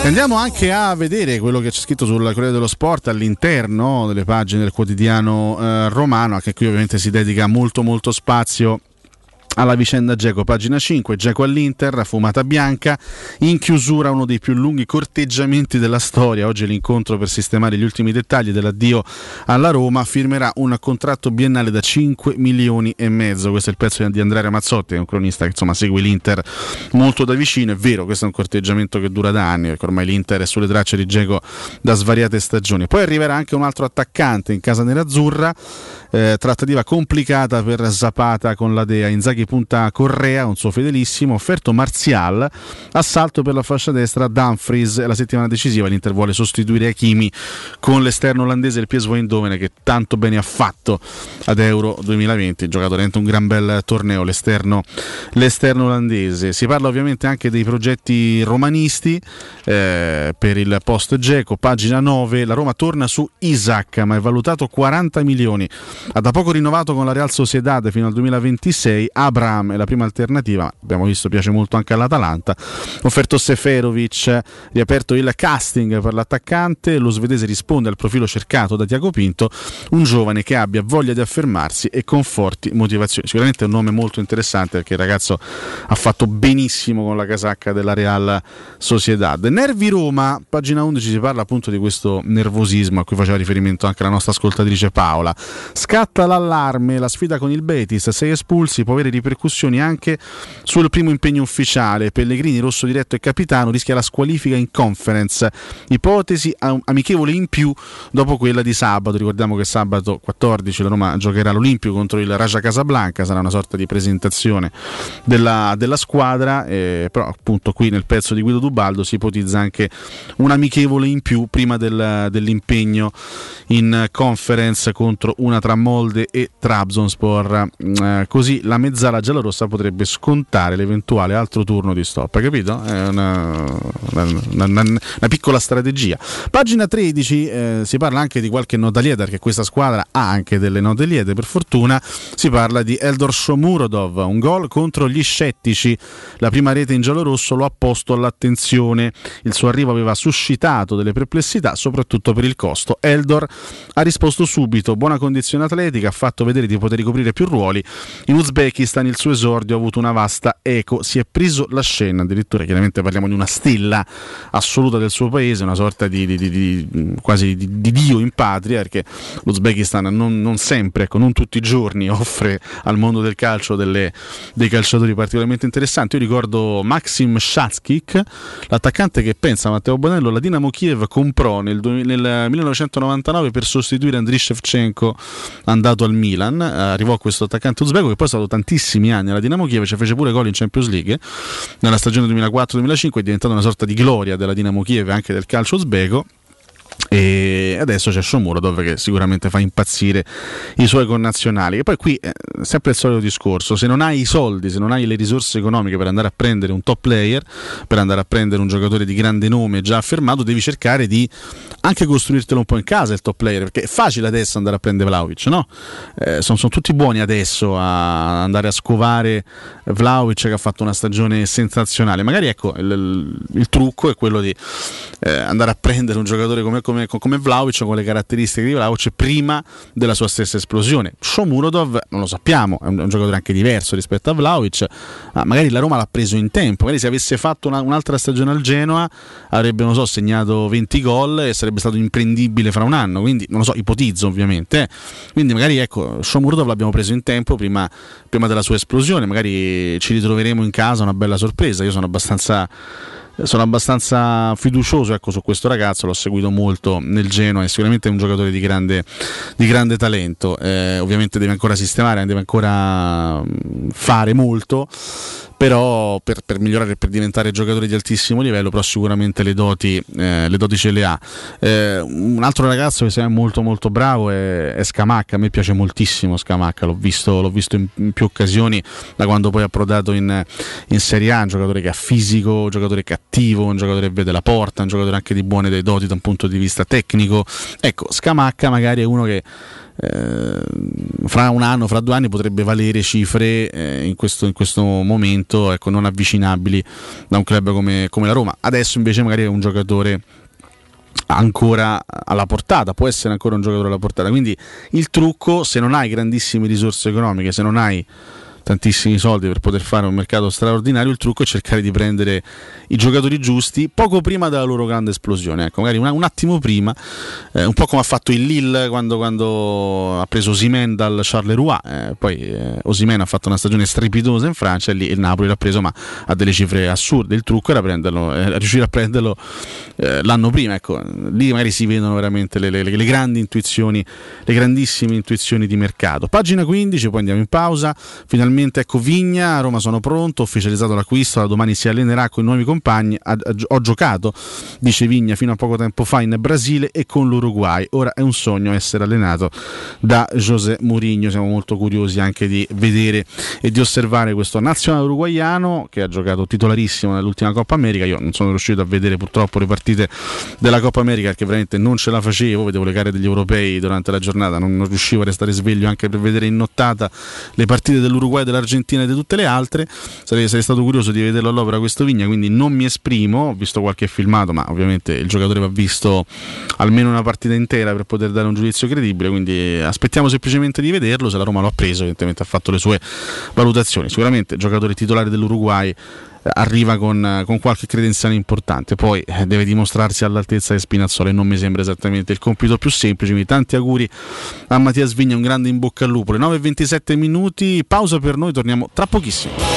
Andiamo anche a vedere quello che c'è scritto sul Corriere dello Sport all'interno delle pagine del quotidiano eh, romano, che qui ovviamente si dedica molto molto spazio alla vicenda Geco, pagina 5, Geco all'Inter, fumata bianca, in chiusura uno dei più lunghi corteggiamenti della storia, oggi l'incontro per sistemare gli ultimi dettagli dell'addio alla Roma, firmerà un contratto biennale da 5 milioni e mezzo, questo è il pezzo di Andrea Mazzotti, è un cronista che insomma segue l'Inter molto da vicino, è vero, questo è un corteggiamento che dura da anni, perché ormai l'Inter è sulle tracce di Geco da svariate stagioni, poi arriverà anche un altro attaccante in casa nerazzurra, eh, trattativa complicata per Zapata con la Dea, Inzaghi punta Correa, un suo fedelissimo, offerto Marzial, assalto per la fascia destra Dumfries, la settimana decisiva l'Inter vuole sostituire Hakimi con l'esterno olandese il PSV Eindhoven che tanto bene ha fatto ad Euro 2020, giocato veramente un gran bel torneo l'esterno, l'esterno olandese. Si parla ovviamente anche dei progetti romanisti eh, per il post Geco, pagina 9, la Roma torna su Isaac ma è valutato 40 milioni, ha da poco rinnovato con la Real Sociedad fino al 2026, Abraham è la prima alternativa, abbiamo visto piace molto anche all'Atalanta, offerto Seferovic, riaperto il casting per l'attaccante, lo svedese risponde al profilo cercato da Tiago Pinto, un giovane che abbia voglia di affermarsi e con forti motivazioni, sicuramente è un nome molto interessante perché il ragazzo ha fatto benissimo con la casacca della Real Sociedad. Nervi Roma, pagina 11 si parla appunto di questo nervosismo a cui faceva riferimento anche la nostra ascoltatrice Paola. Scatta l'allarme, la sfida con il Betis, sei espulsi, può avere ripercussioni anche sul primo impegno ufficiale. Pellegrini, rosso diretto e capitano, rischia la squalifica in conference. Ipotesi amichevole in più dopo quella di sabato. Ricordiamo che sabato 14 la Roma giocherà all'Olimpio contro il Raja Casablanca, sarà una sorta di presentazione della, della squadra, eh, però appunto qui nel pezzo di Guido Dubaldo si ipotizza anche un amichevole in più prima del, dell'impegno in conference contro una tra Molde e Trabzonspor. Eh, così la mezzala giallorossa potrebbe scontare l'eventuale altro turno di stop. Capito? È una, una, una, una piccola strategia. Pagina 13 eh, si parla anche di qualche nota lieta, perché questa squadra ha anche delle note liete, per fortuna. Si parla di Eldor Shomurodov, un gol contro gli scettici. La prima rete in giallorosso lo ha posto all'attenzione. Il suo arrivo aveva suscitato delle perplessità, soprattutto per il costo. Eldor ha risposto subito, buona condizione atletica, ha fatto vedere di poter ricoprire più ruoli. In Uzbekistan il suo esordio ha avuto una vasta eco, si è preso la scena, addirittura chiaramente parliamo di una stella assoluta del suo paese, una sorta di, di, di, quasi di, dio in patria, perché l'Uzbekistan non, non, sempre, ecco, non tutti i giorni offre al mondo del calcio delle, dei calciatori particolarmente interessanti. Io ricordo Maxim Shatskik, l'attaccante che pensa Matteo Bonello, la Dinamo Kiev comprò nel, nel 1999 per sostituire Andriy Shevchenko andato al Milan, arrivò questo attaccante uzbeko che poi è stato tantissimi anni alla Dinamo Kiev, ci fece pure gol in Champions League nella stagione 2004-2005, è diventata una sorta di gloria della Dinamo Kiev e anche del calcio uzbeko e adesso c'è Shomurodov che sicuramente fa impazzire i suoi connazionali e poi qui eh, sempre il solito discorso se non hai i soldi se non hai le risorse economiche per andare a prendere un top player per andare a prendere un giocatore di grande nome già affermato devi cercare di anche costruirtelo un po' in casa il top player perché è facile adesso andare a prendere Vlaovic no? Eh, sono, sono, tutti buoni adesso a andare a scovare Vlaovic che ha fatto una stagione sensazionale magari ecco il, il, trucco è quello di eh, andare a prendere un giocatore come come, come Vlaovic con le caratteristiche di Vlaovic prima della sua stessa esplosione. Shomurodov non lo sappiamo, è un, un giocatore anche diverso rispetto a Vlaovic, ma magari la Roma l'ha preso in tempo, magari se avesse fatto una, un'altra stagione al Genoa avrebbe, non so, segnato 20 gol e sarebbe stato imprendibile fra un anno, quindi non lo so, ipotizzo ovviamente. Eh. Quindi magari ecco, Shomurodov l'abbiamo preso in tempo prima, prima della sua esplosione, magari ci ritroveremo in casa una bella sorpresa, io sono abbastanza sono abbastanza fiducioso ecco, su questo ragazzo, l'ho seguito molto nel Genoa, è sicuramente un giocatore di grande, di grande talento, eh, ovviamente deve ancora sistemare, deve ancora fare molto però per, per, migliorare per diventare giocatore di altissimo livello però sicuramente le doti, eh, le doti ce le ha. Eh, un altro ragazzo che è molto molto bravo è, è, Scamacca. A me piace moltissimo Scamacca. L'ho visto, l'ho visto in, in, più occasioni da quando poi ha approdato in, in, Serie A. Un giocatore che ha fisico un giocatore cattivo un giocatore che vede la porta un giocatore anche di buone doti da un punto di vista tecnico. Ecco Scamacca magari è uno che eh, fra un anno, fra due anni potrebbe valere cifre eh, in, questo, in, questo, momento ecco, non avvicinabili da un club come, come la Roma. Adesso invece magari è un giocatore ancora alla portata, può essere ancora un giocatore alla portata. Quindi il trucco, se non hai grandissime risorse economiche, se non hai tantissimi soldi per poter fare un mercato straordinario, il trucco è cercare di prendere i giocatori giusti poco prima della loro grande esplosione, ecco, magari un, un attimo prima, eh, un po' come ha fatto il Lille quando, quando ha preso Osimen dal Charleroi, eh, poi eh, Osimen ha fatto una stagione strepitosa in Francia e lì il Napoli l'ha preso ma a delle cifre assurde, il trucco era prenderlo, eh, riuscire a prenderlo eh, l'anno prima, ecco, lì magari si vedono veramente le, le, le grandi intuizioni, le grandissime intuizioni di mercato. Pagina 15, poi andiamo in pausa, finalmente finalmente ecco Vigna, a Roma sono pronto, ufficializzato l'acquisto, da domani si allenerà con i nuovi compagni, ho giocato, dice Vigna, fino a poco tempo fa in Brasile e con l'Uruguay, ora è un sogno essere allenato da José Mourinho, siamo molto curiosi anche di vedere e di osservare questo nazionale uruguaiano che ha giocato titolarissimo nell'ultima Coppa America, io non sono riuscito a vedere purtroppo le partite della Coppa America perché veramente non ce la facevo, vedevo le gare degli europei durante la giornata, non, non riuscivo a restare sveglio anche per vedere in nottata le partite dell'Uruguay dell'Argentina e di tutte le altre. Sarei, sarei, stato curioso di vederlo all'opera questo Vigna, quindi non mi esprimo. Ho visto qualche filmato, ma ovviamente il giocatore va visto almeno una partita intera per poter dare un giudizio credibile. Quindi aspettiamo semplicemente di vederlo. Se la Roma lo ha preso, evidentemente ha fatto le sue valutazioni. Sicuramente giocatore titolare dell'Uruguay arriva con, con, qualche credenziale importante, poi eh, deve dimostrarsi all'altezza di Spinazzola e non mi sembra esattamente il compito più semplice. Quindi tanti auguri a Mattia Svigna, un grande in bocca al lupo. Le 9.27 minuti, pausa per noi, torniamo tra pochissimo.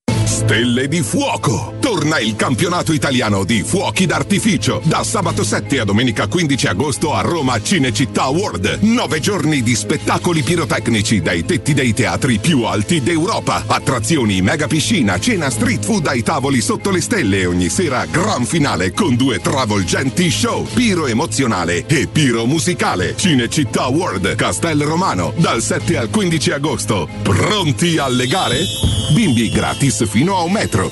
Stelle di fuoco! Torna il campionato italiano di fuochi d'artificio da sabato 7 a domenica 15 agosto a Roma Cinecittà World. Nove giorni di spettacoli pirotecnici dai tetti dei teatri più alti d'Europa. Attrazioni, mega piscina, cena street food ai tavoli sotto le stelle ogni sera gran finale con due travolgenti show. Piro emozionale e piro musicale. Cinecittà World, Castel Romano, dal 7 al 15 agosto. Pronti alle gare? Bimbi gratis fino a un metro.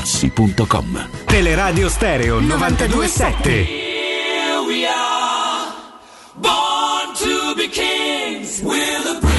materassi.com Teleradio Stereo 927 Here we are, born to to be kings. We're the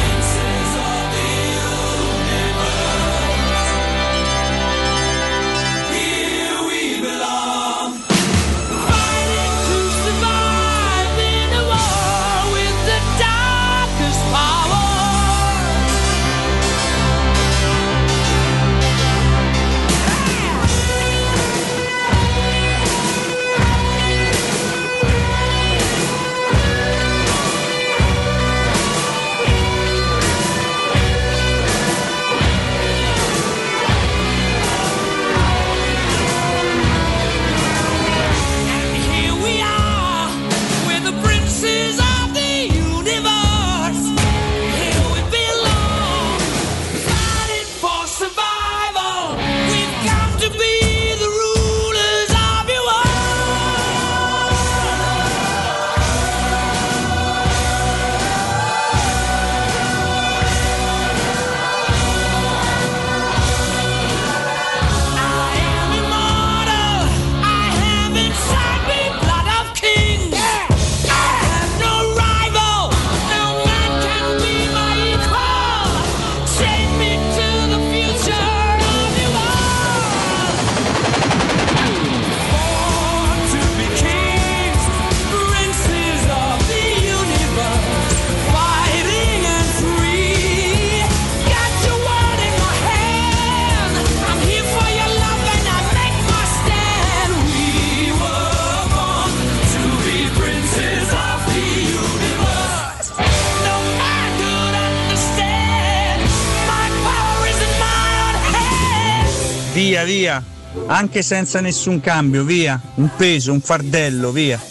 Via, via. Anche senza nessun cambio, via. Un peso, un fardello, via.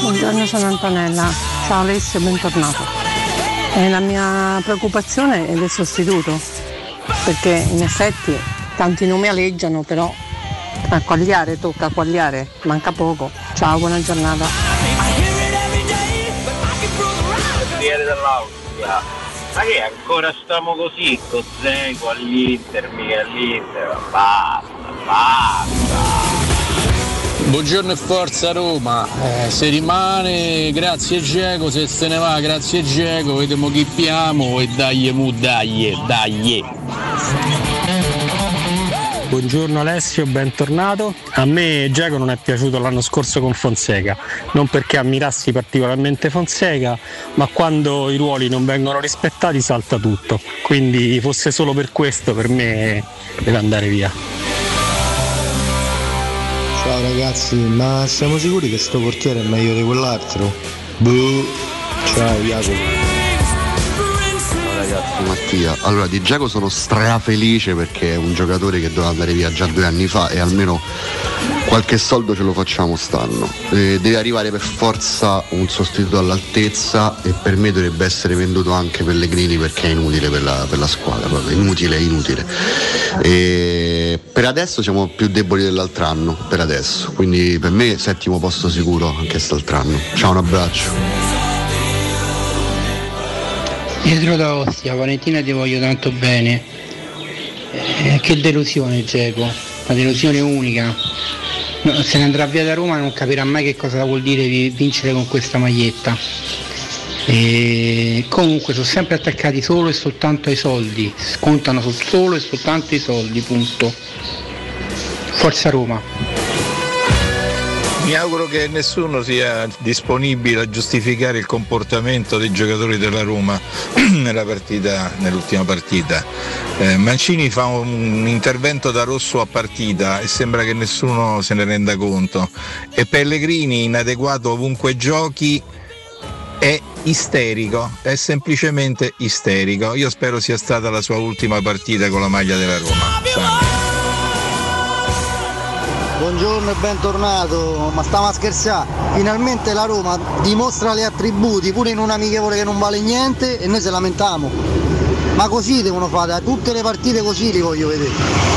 Buongiorno, sono Antonella. Ciao Alessio, bentornato. E la mia preoccupazione è del sostituto, perché in effetti tanti nomi aleggiano, però a quagliare tocca quagliare, manca poco. Ciao, buona giornata. Ma che ancora stiamo così con Zego all'Inter, mica all'Inter, basta, basta. Buongiorno e forza Roma, Eh, se rimane grazie Geco, se se ne va grazie Geco, vediamo chi piamo e dai mu dai, dai. Buongiorno Alessio, bentornato. A me Giacomo non è piaciuto l'anno scorso con Fonseca, non perché ammirassi particolarmente Fonseca, ma quando i ruoli non vengono rispettati salta tutto. Quindi fosse solo per questo per me deve andare via. Ciao ragazzi, ma siamo sicuri che sto portiere è meglio di quell'altro? Boh. Ciao Jacopo. Mattia. Allora di Giacomo sono strafelice perché è un giocatore che doveva andare via già due anni fa e almeno qualche soldo ce lo facciamo stanno. Eh, deve arrivare per forza un sostituto all'altezza e per me dovrebbe essere venduto anche Pellegrini perché è inutile per la, per la squadra, proprio inutile, inutile. E per adesso siamo più deboli dell'altro anno, per adesso. Quindi per me settimo posto sicuro anche quest'altro anno. Ciao, un abbraccio. Pietro da Ostia, Valentina ti voglio tanto bene. Eh, che delusione Geco, una delusione unica. No, se ne andrà via da Roma non capirà mai che cosa vuol dire vi- vincere con questa maglietta. E comunque sono sempre attaccati solo e soltanto ai soldi, contano su solo e soltanto i soldi, punto. Forza Roma. Mi auguro che nessuno sia disponibile a giustificare il comportamento dei giocatori della Roma nella partita, nell'ultima partita. Eh, Mancini fa un intervento da rosso a partita e sembra che nessuno se ne renda conto. E Pellegrini, inadeguato ovunque giochi, è isterico, è semplicemente isterico. Io spero sia stata la sua ultima partita con la maglia della Roma. Buongiorno e bentornato, ma stiamo a scherzare. Finalmente la Roma dimostra gli attributi pure in un amichevole che non vale niente e noi se lamentiamo. Ma così devono fare, tutte le partite così li voglio vedere.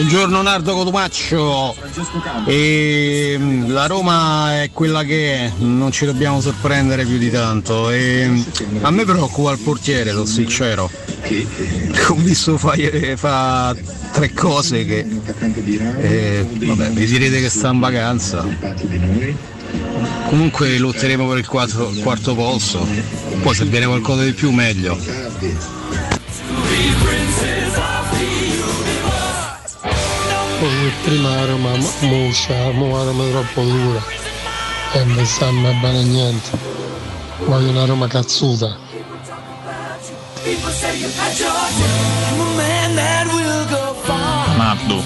Buongiorno Nardo Cotumaccio. E, mm, la Roma è quella che è, non ci dobbiamo sorprendere più di tanto. E, mm, a me preoccupa il portiere, sono sincero. Ho visto fare fa tre cose che eh, vabbè, mi direte che sta in vacanza. Comunque lotteremo per il quarto, quarto posto. Poi se viene qualcosa di più meglio. Prima la Roma muscia, Roma è troppo dura e non stanno bene niente. Voglio una Roma cazzuta. Nardo,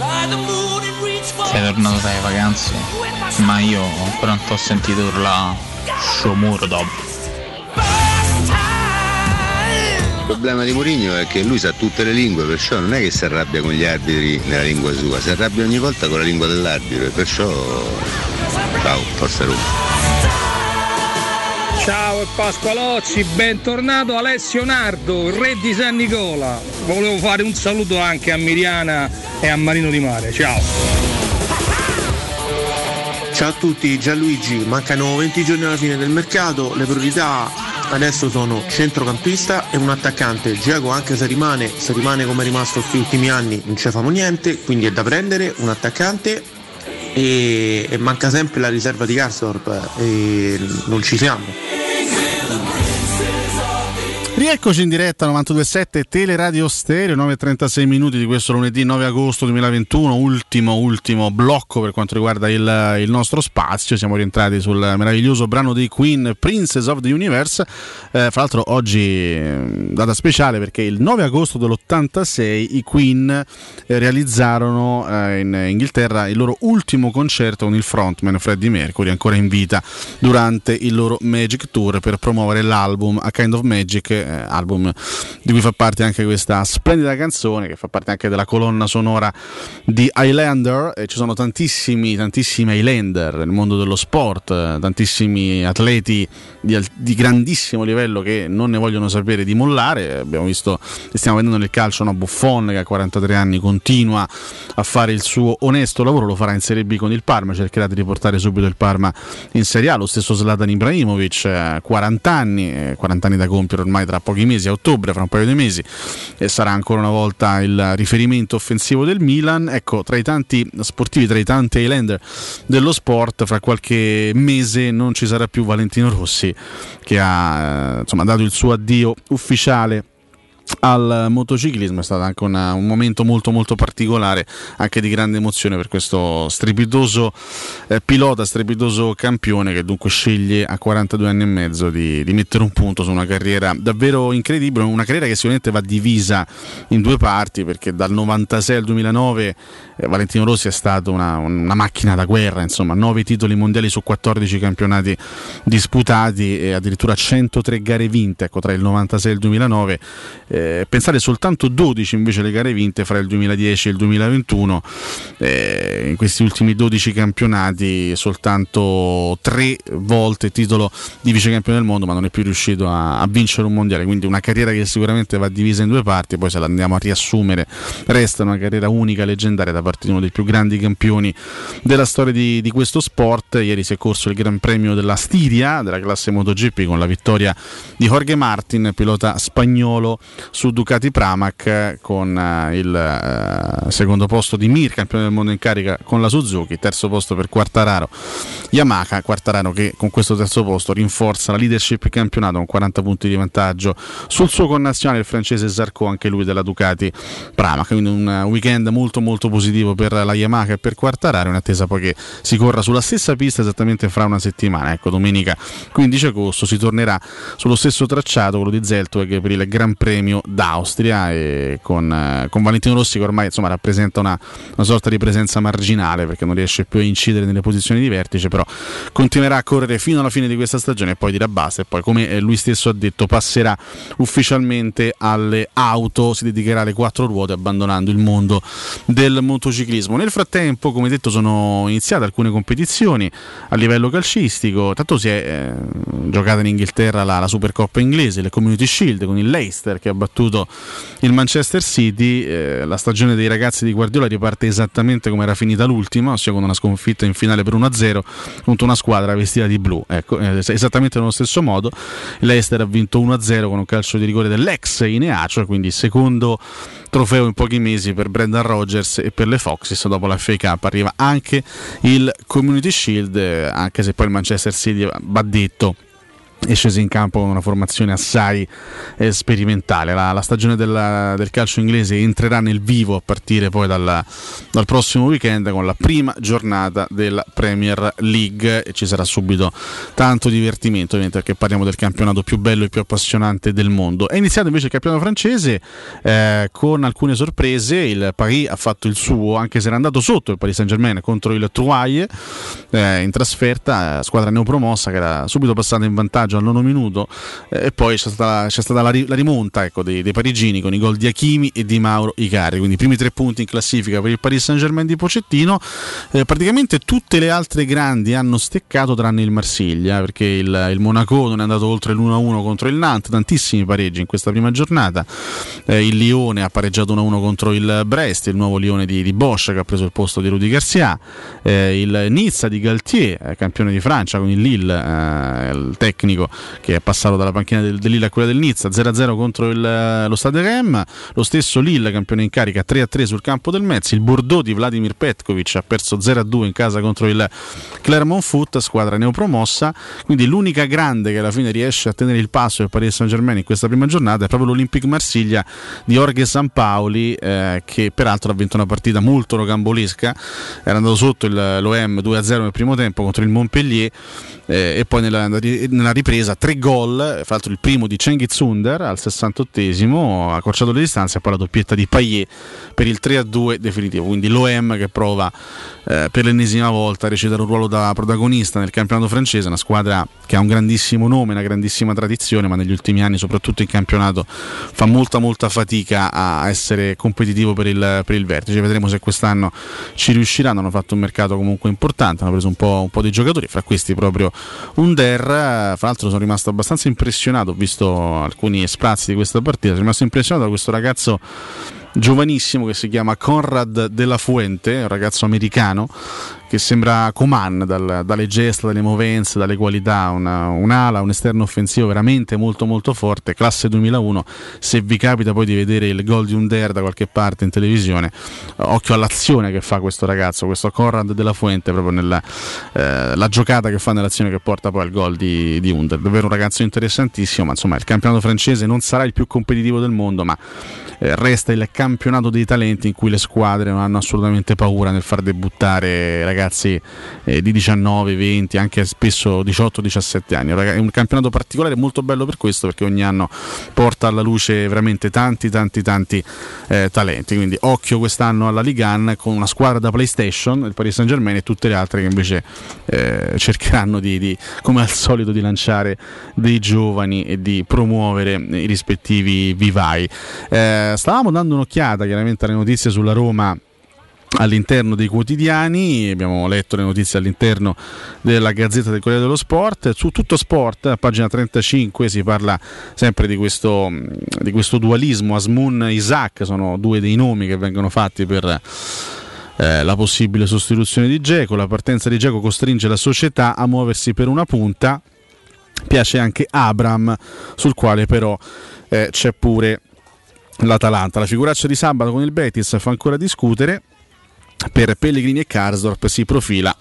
sei tornato dalle vacanze, ma io ancora non ti ho sentito urlare Shomurdov. Il problema di Mourinho è che lui sa tutte le lingue, perciò non è che si arrabbia con gli arbitri nella lingua sua, si arrabbia ogni volta con la lingua dell'arbitro e perciò ciao, forza Roma. Ciao e Pasqualozzi, bentornato Alessio Nardo, il re di San Nicola. Volevo fare un saluto anche a Miriana e a Marino di Mare. Ciao. Ciao a tutti, Gianluigi, mancano 20 giorni alla fine del mercato, le priorità adesso sono centrocampista e un attaccante. Giacomo anche se rimane, se rimane come è rimasto questi ultimi anni non ci famo niente, quindi è da prendere un attaccante e, e manca sempre la riserva di Garsdorp e non ci siamo. Rieccoci in diretta 92.7 Teleradio Stereo, 9.36 minuti di questo lunedì 9 agosto 2021, ultimo, ultimo blocco per quanto riguarda il, il nostro spazio. Siamo rientrati sul meraviglioso brano dei Queen, Princess of the Universe. Eh, fra l'altro oggi eh, data speciale perché il 9 agosto dell'86 i Queen eh, realizzarono eh, in Inghilterra il loro ultimo concerto con il frontman Freddie Mercury, ancora in vita, durante il loro Magic Tour per promuovere l'album A Kind of Magic eh, album di cui fa parte anche questa splendida canzone che fa parte anche della colonna sonora di Highlander. E ci sono tantissimi tantissimi Highlander nel mondo dello sport tantissimi atleti di, di, grandissimo livello che non ne vogliono sapere di mollare abbiamo visto stiamo vedendo nel calcio una Buffon che a 43 anni continua a fare il suo onesto lavoro lo farà in Serie B con il Parma cercherà di riportare subito il Parma in Serie A lo stesso Zlatan Ibrahimovic 40 anni 40 anni da compiere ormai tra pochi mesi, a ottobre, fra un paio di mesi, e sarà ancora una volta il riferimento offensivo del Milan. Ecco, tra i tanti sportivi, tra i tanti Highlander dello sport, fra qualche mese non ci sarà più Valentino Rossi, che ha insomma, dato il suo addio ufficiale al motociclismo è stato anche una, un momento molto molto particolare anche di grande emozione per questo strepitoso eh, pilota strepitoso campione che dunque sceglie a 42 anni e mezzo di, di, mettere un punto su una carriera davvero incredibile una carriera che sicuramente va divisa in due parti perché dal 96 al 2009 eh, Valentino Rossi è stato una, una, macchina da guerra insomma 9 titoli mondiali su 14 campionati disputati e addirittura 103 gare vinte ecco tra il 96 e il 2009 eh, pensare soltanto 12 invece le gare vinte fra il 2010 e il 2021, eh, in questi ultimi 12 campionati soltanto 3 volte titolo di vicecampione del mondo, ma non è più riuscito a, a, vincere un mondiale, quindi una carriera che sicuramente va divisa in due parti, poi se la andiamo a riassumere resta una carriera unica, leggendaria da parte di uno dei più grandi campioni della storia di, di questo sport. Ieri si è corso il Gran Premio della Stiria, della classe MotoGP, con la vittoria di Jorge Martin, pilota spagnolo su Ducati Pramac con uh, il uh, secondo posto di Mir, campione del mondo in carica con la Suzuki, terzo posto per Quartararo Yamaha, Quartararo che con questo terzo posto rinforza la leadership campionato con 40 punti di vantaggio sul suo connazionale il francese Zarco, anche lui della Ducati Pramac, quindi un weekend molto molto positivo per la Yamaha e per Quartararo in attesa poi che si corra sulla stessa pista esattamente fra una settimana, ecco domenica 15 agosto si tornerà sullo stesso tracciato, quello di Zeltweg per il Gran Premio Premio d'Austria e con, eh, con Valentino Rossi che ormai insomma, rappresenta una, una, sorta di presenza marginale perché non riesce più a incidere nelle posizioni di vertice, però continuerà a correre fino alla fine di questa stagione e poi dirà basta e poi come eh, lui stesso ha detto passerà ufficialmente alle auto, si dedicherà alle quattro ruote abbandonando il mondo del motociclismo. Nel frattempo, come detto, sono iniziate alcune competizioni a livello calcistico, tanto si è eh, giocata in Inghilterra la, la Supercoppa inglese, le Community Shield con il Leicester che ha battuto il Manchester City. Eh, la stagione dei ragazzi di Guardiola riparte esattamente come era finita l'ultima, ossia con una sconfitta in finale per 1-0 contro una squadra vestita di blu. Ecco, eh, esattamente nello stesso modo. L'Ester ha vinto 1-0 con un calcio di rigore dell'ex Ineacio, quindi secondo trofeo in pochi mesi per Brendan Rogers e per le Foxes. Dopo la FA Cup arriva anche il Community Shield, eh, anche se poi il Manchester City va detto è sceso in campo con una formazione assai eh, sperimentale. La, la stagione della, del calcio inglese entrerà nel vivo a partire poi dal, dal, prossimo weekend con la prima giornata della Premier League e ci sarà subito tanto divertimento ovviamente perché parliamo del campionato più bello e più appassionante del mondo. È iniziato invece il campionato francese eh, con alcune sorprese, il Paris ha fatto il suo anche se era andato sotto il Paris Saint Germain contro il Troyes eh, in trasferta, squadra neopromossa che era subito passata in vantaggio vantaggio al nono minuto eh, e poi c'è stata, c'è stata la, la, rimonta ecco, dei, dei, parigini con i gol di Achimi e di Mauro Icari, quindi i primi tre punti in classifica per il Paris Saint Germain di Pocettino. Eh, praticamente tutte le altre grandi hanno steccato tranne il Marsiglia perché il, il Monaco non è andato oltre l'1-1 contro il Nantes, tantissimi pareggi in questa prima giornata. Eh, il Lione ha pareggiato 1-1 contro il Brest, il nuovo Lione di, di Bosch che ha preso il posto di Rudy Garcia. Eh, il Nizza di Galtier, eh, campione di Francia con il Lille, il tecnico Tecnico che è passato dalla panchina del, del Lille a quella del Nizza 0-0 contro il, eh, lo Stade Rem. Lo stesso Lille campione in carica 3-3 sul campo del Metz. Il Bordeaux di Vladimir Petkovic ha perso 0-2 in casa contro il Clermont Foot squadra neopromossa. Quindi l'unica grande che alla fine riesce a tenere il passo del Paris Saint Germain in questa prima giornata è proprio l'Olympique Marsiglia di Jorge Sampaoli eh, che peraltro ha vinto una partita molto rocambolesca. Era andato sotto il, l'OM 2-0 nel primo tempo contro il Montpellier eh, e poi nella, nella ripresa tre gol, fra l'altro il primo di Cengiz Under al 68esimo, ha accorciato le distanze e poi la doppietta di Payet per il 3-2 definitivo, quindi l'OM che prova eh, per l'ennesima volta a recitare un ruolo da protagonista nel campionato francese, una squadra che ha un grandissimo nome, una grandissima tradizione, ma negli ultimi anni soprattutto in campionato fa molta molta fatica a essere competitivo per il, per il vertice, vedremo se quest'anno ci riusciranno, hanno fatto un mercato comunque importante, hanno preso un po', un po di giocatori, fra questi proprio Under, fra l'altro l'altro sono rimasto abbastanza impressionato, ho visto alcuni sprazzi di questa partita, sono rimasto impressionato da questo ragazzo giovanissimo che si chiama Conrad della Fuente, un ragazzo americano che sembra Coman dal, dalle gesta, dalle movenze, dalle qualità, una, un'ala, un esterno offensivo veramente molto molto forte, classe 2001, se vi capita poi di vedere il gol di Under da qualche parte in televisione, occhio all'azione che fa questo ragazzo, questo Conrad della Fuente, proprio nella eh, giocata che fa nell'azione che porta poi al gol di, di Under, davvero un ragazzo interessantissimo, ma insomma il campionato francese non sarà il più competitivo del mondo, ma eh, resta il campionato dei talenti in cui le squadre non hanno assolutamente paura nel far debuttare ragazzi ragazzi eh, di 19, 20, anche spesso 18-17 anni. È un campionato particolare molto bello per questo perché ogni anno porta alla luce veramente tanti tanti tanti eh, talenti. Quindi occhio quest'anno alla Ligan con una squadra da PlayStation, il Paris Saint Germain e tutte le altre che invece eh, cercheranno di, di, come al solito di lanciare dei giovani e di promuovere i rispettivi vivai. Eh, stavamo dando un'occhiata chiaramente alle notizie sulla Roma all'interno dei quotidiani, abbiamo letto le notizie all'interno della Gazzetta del Corriere dello Sport, su tutto sport, a pagina 35 si parla sempre di questo, di questo dualismo, Asmun Isaac sono due dei nomi che vengono fatti per eh, la possibile sostituzione di Geco, la partenza di Geco costringe la società a muoversi per una punta, piace anche Abram sul quale però eh, c'è pure l'Atalanta. La figuraccia di sabato con il Betis fa ancora discutere per Pellegrini e Karsdorp si profila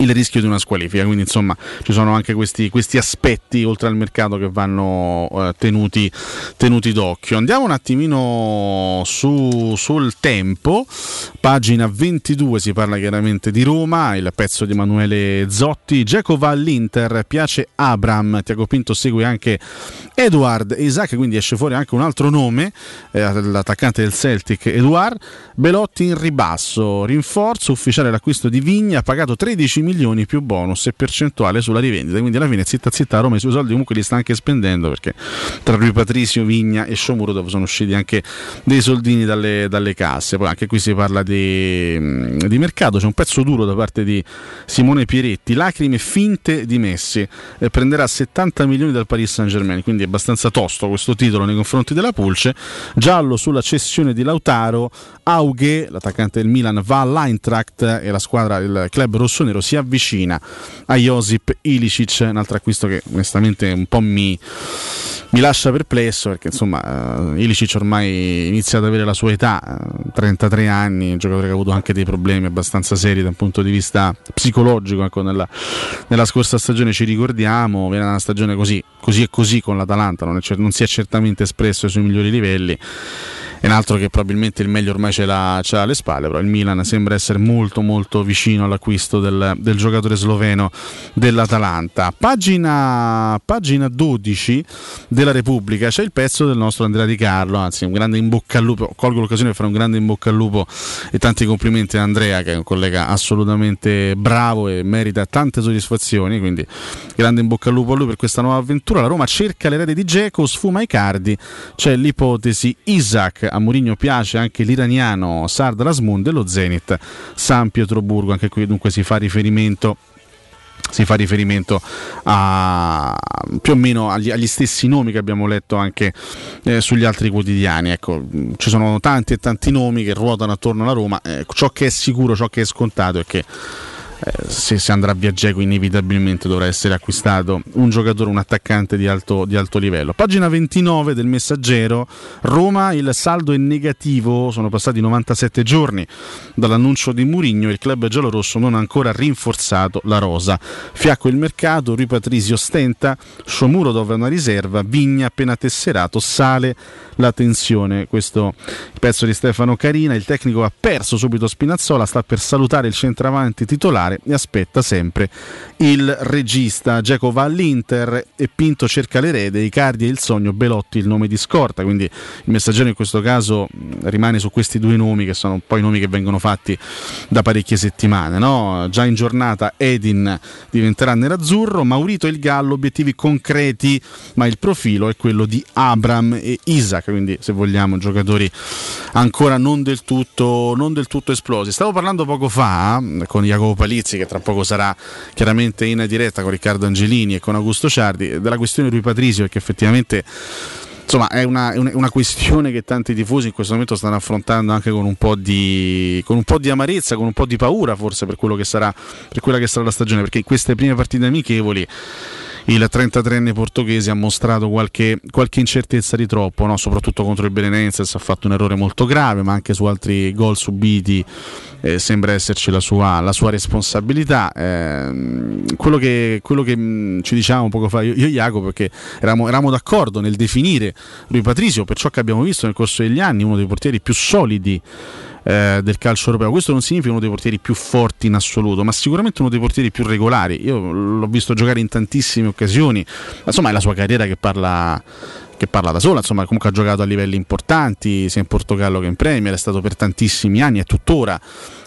il rischio di una squalifica. Quindi, insomma, ci sono anche questi, questi aspetti oltre al mercato che vanno eh, tenuti, tenuti, d'occhio. Andiamo un attimino su, sul tempo. Pagina 22 si parla chiaramente di Roma, il pezzo di Emanuele Zotti. Geco va all'Inter, piace Abram. Tiago Pinto segue anche Edward Isaac, quindi esce fuori anche un altro nome, eh, l'attaccante del Celtic, Edward. Belotti in ribasso, rinforzo ufficiale l'acquisto di Vigna, pagato 13 milioni milioni più bonus e percentuale sulla rivendita. Quindi alla fine zitta zitta Roma i suoi soldi comunque li sta anche spendendo perché tra Rui Patrizio, Vigna e Sciomuro sono usciti anche dei soldini dalle, dalle casse. Poi anche qui si parla di, di, mercato, c'è un pezzo duro da parte di Simone Pieretti, lacrime finte di Messi, eh, prenderà 70 milioni dal Paris Saint Germain, quindi è abbastanza tosto questo titolo nei confronti della Pulce. Giallo sulla cessione di Lautaro, Aughe, l'attaccante del Milan, va all'Eintracht e la squadra, il club rossonero si avvicina a Josip Ilicic, un altro acquisto che onestamente un po' mi, mi lascia perplesso perché insomma uh, Ilicic ormai inizia ad avere la sua età, 33 anni, un giocatore che ha avuto anche dei problemi abbastanza seri da un punto di vista psicologico, ecco, nella, nella, scorsa stagione ci ricordiamo, viene una stagione così, così e così con l'Atalanta, non, è, non si è certamente espresso ai suoi migliori livelli è un altro che probabilmente il meglio ormai ce l'ha, ce l'ha, alle spalle, però il Milan sembra essere molto molto vicino all'acquisto del, del giocatore sloveno dell'Atalanta. Pagina, pagina 12 della Repubblica c'è il pezzo del nostro Andrea Di Carlo, anzi un grande in bocca al lupo, colgo l'occasione per fare un grande in bocca al lupo e tanti complimenti a Andrea che è un collega assolutamente bravo e merita tante soddisfazioni, quindi grande in bocca al lupo a lui per questa nuova avventura. La Roma cerca l'erede di Geco, sfuma i cardi, c'è l'ipotesi Isaac a Mourinho piace anche l'iraniano Sard Rasmun dello Zenit San Pietroburgo, anche qui dunque si fa riferimento si fa riferimento a, più o meno agli, agli, stessi nomi che abbiamo letto anche eh, sugli altri quotidiani. Ecco, ci sono tanti e tanti nomi che ruotano attorno alla Roma. Eh, ciò che è sicuro, ciò che è scontato è che eh, se, se, andrà via Geco inevitabilmente dovrà essere acquistato un giocatore, un attaccante di alto, di alto, livello. Pagina 29 del messaggero, Roma il saldo è negativo, sono passati 97 giorni dall'annuncio di Murigno, il club giallorosso non ha ancora rinforzato la rosa. Fiacco il mercato, Rui Patrizio stenta, Sciomuro dove è una riserva, Vigna appena tesserato, sale la tensione. Questo pezzo di Stefano Carina, il tecnico ha perso subito Spinazzola, sta per salutare il centravanti titolare e aspetta sempre il regista. Geco va all'Inter e Pinto cerca l'erede, Icardi e il sogno, Belotti il nome di scorta, quindi il messaggero in questo caso rimane su questi due nomi che sono poi nomi che vengono fatti da parecchie settimane. No? Già in giornata Edin diventerà nerazzurro, Maurito e il Gallo, obiettivi concreti, ma il profilo è quello di Abram e Isaac quindi se vogliamo giocatori ancora non del tutto, non del tutto esplosi. Stavo parlando poco fa con Jacopo Palizzi, che tra poco sarà chiaramente in diretta con Riccardo Angelini e con Augusto Ciardi, della questione Rui Patrisio, che effettivamente insomma è una, una, questione che tanti tifosi in questo momento stanno affrontando anche con un, di, con un po' di, amarezza, con un po' di paura forse per, che sarà, per quella che sarà la stagione, perché in queste prime partite amichevoli il 33enne portoghese ha mostrato qualche, qualche incertezza di troppo, no? soprattutto contro il Belenenses ha fatto un errore molto grave, ma anche su altri gol subiti eh, sembra esserci la sua, la sua responsabilità. Eh, quello, che, quello, che, ci diciamo poco fa io, io e Jacopo, perché eravamo, eravamo, d'accordo nel definire lui Patrizio, per ciò che abbiamo visto nel corso degli anni, uno dei portieri più solidi eh, del calcio europeo. Questo non significa uno dei portieri più forti in assoluto, ma sicuramente uno dei portieri più regolari. Io l'ho visto giocare in tantissime occasioni, insomma è la sua carriera che parla che parla da sola, insomma comunque ha giocato a livelli importanti sia in Portogallo che in Premier, è stato per tantissimi anni, è tuttora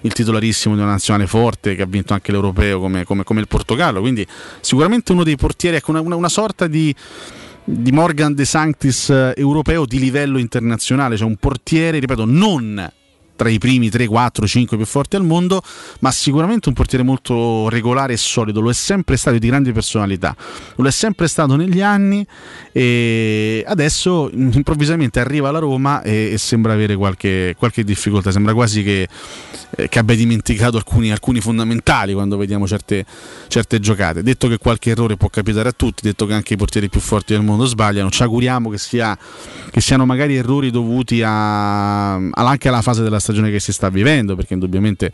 il titolarissimo di una nazionale forte che ha vinto anche l'Europeo come, come, come il Portogallo, quindi sicuramente uno dei portieri, ecco una, una, una sorta di di Morgan De Sanctis eh, europeo di livello internazionale, cioè un portiere, ripeto, non tra i primi 3, 4, 5 più forti al mondo, ma sicuramente un portiere molto regolare e solido, lo è sempre stato di grande personalità, lo è sempre stato negli anni e adesso improvvisamente arriva alla Roma e, e sembra avere qualche, qualche, difficoltà, sembra quasi che, eh, che abbia dimenticato alcuni, alcuni, fondamentali quando vediamo certe, certe giocate. Detto che qualche errore può capitare a tutti, detto che anche i portieri più forti del mondo sbagliano, ci auguriamo che, sia, che siano magari errori dovuti a, anche alla fase della stagione che si sta vivendo, perché indubbiamente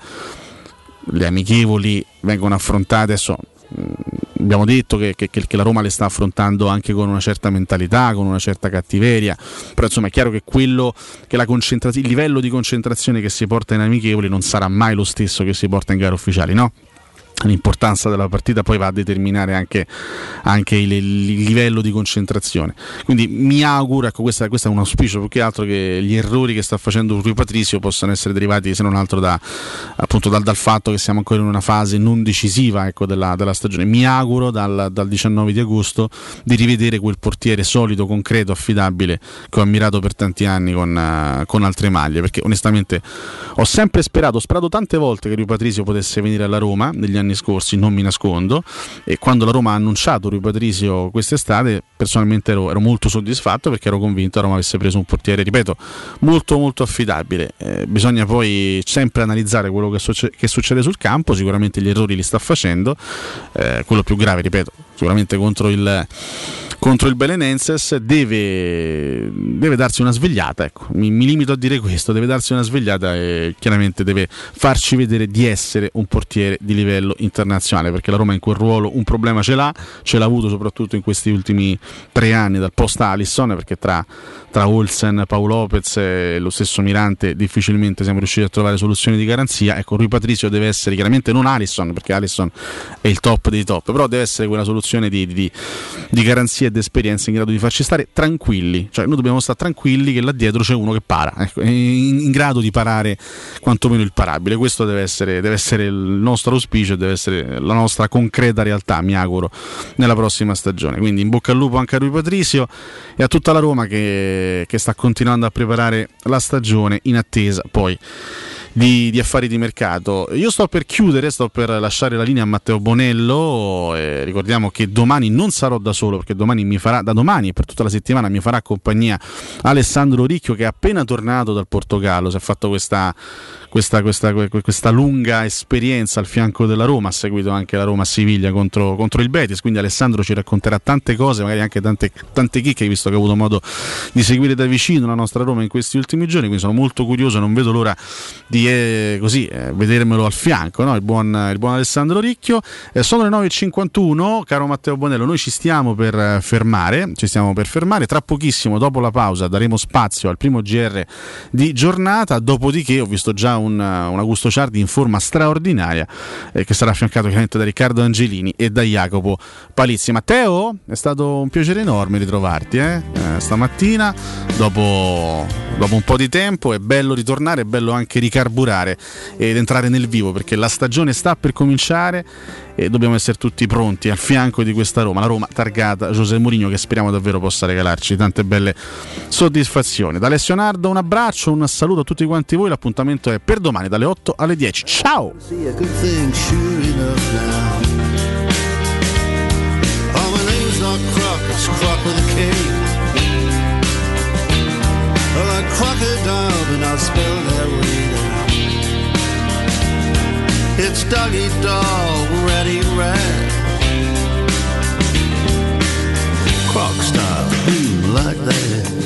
le amichevoli vengono affrontate adesso mm, abbiamo detto che, che, che, la Roma le sta affrontando anche con una certa mentalità, con una certa cattiveria, però insomma è chiaro che quello che il livello di concentrazione che si porta in amichevoli non sarà mai lo stesso che si porta in gare ufficiali, no? L'importanza della partita poi va a determinare anche, anche il, il, livello di concentrazione. Quindi mi auguro, ecco, questo è un auspicio più che altro che gli errori che sta facendo Rui Patrizio possano essere derivati se non altro da, appunto, dal, dal, fatto che siamo ancora in una fase non decisiva ecco, della, della, stagione. Mi auguro dal, dal, 19 di agosto di rivedere quel portiere solido, concreto, affidabile che ho ammirato per tanti anni con, con altre maglie, perché onestamente ho sempre sperato, ho sperato tante volte che Rui Patrizio potesse venire alla Roma negli anni anni scorsi, non mi nascondo, e quando la Roma ha annunciato Rui Patrizio quest'estate, personalmente ero, ero molto soddisfatto perché ero convinto che Roma avesse preso un portiere, ripeto, molto molto affidabile. Eh, bisogna poi sempre analizzare quello che, succe- che, succede sul campo, sicuramente gli errori li sta facendo, eh, quello più grave, ripeto, sicuramente contro il contro il Belenenses deve, deve darsi una svegliata. Ecco. Mi, mi, limito a dire questo: deve darsi una svegliata e chiaramente deve farci vedere di essere un portiere di livello internazionale. Perché la Roma in quel ruolo un problema ce l'ha, ce l'ha avuto soprattutto in questi ultimi tre anni dal post Alisson. Perché tra, tra Olsen, Paolo Lopez e lo stesso Mirante difficilmente siamo riusciti a trovare soluzioni di garanzia. Ecco, Rui Patrizio deve essere chiaramente non Alisson, perché Alisson è il top dei top, però deve essere quella soluzione di, di, di garanzia ed esperienza in grado di farci stare tranquilli, cioè noi dobbiamo stare tranquilli che là dietro c'è uno che para, ecco, in, in, grado di parare quantomeno il parabile, questo deve essere, deve essere il nostro auspicio, deve essere la nostra concreta realtà, mi auguro, nella prossima stagione. Quindi in bocca al lupo anche a lui Patrizio e a tutta la Roma che, che sta continuando a preparare la stagione in attesa poi di, di, affari di mercato. Io sto per chiudere, sto per lasciare la linea a Matteo Bonello. Eh, ricordiamo che domani non sarò da solo perché domani mi farà, da domani e per tutta la settimana mi farà compagnia Alessandro Ricchio che è appena tornato dal Portogallo. Si è fatto questa questa, questa, questa, lunga esperienza al fianco della Roma, ha seguito anche la Roma-Siviglia contro, contro, il Betis, quindi Alessandro ci racconterà tante cose, magari anche tante, tante chicche, visto che ho avuto modo di seguire da vicino la nostra Roma in questi ultimi giorni, quindi sono molto curioso, non vedo l'ora di eh, così, eh, vedermelo al fianco, no? il, buon, il, buon, Alessandro Ricchio. Eh, sono le 9.51, caro Matteo Bonello, noi ci stiamo per eh, fermare, ci stiamo per fermare, tra pochissimo, dopo la pausa, daremo spazio al primo GR di giornata, dopodiché ho visto già un, un Augusto Ciardi in forma straordinaria eh, che sarà affiancato chiaramente da Riccardo Angelini e da Jacopo Palizzi. Matteo, è stato un piacere enorme ritrovarti eh? Stamattina, dopo, dopo, un po' di tempo, è bello ritornare, è bello anche ricarburare ed entrare nel vivo perché la stagione sta per cominciare e dobbiamo essere tutti pronti al fianco di questa Roma, la Roma targata José Mourinho che speriamo davvero possa regalarci tante belle soddisfazioni. Da Alessio Nardo un abbraccio, un saluto a tutti quanti voi, l'appuntamento è per domani dalle 8 alle 10. Ciao! crocodile, and I'll spill their wing out. It's doggy dog, ready rat. Croc style, like that.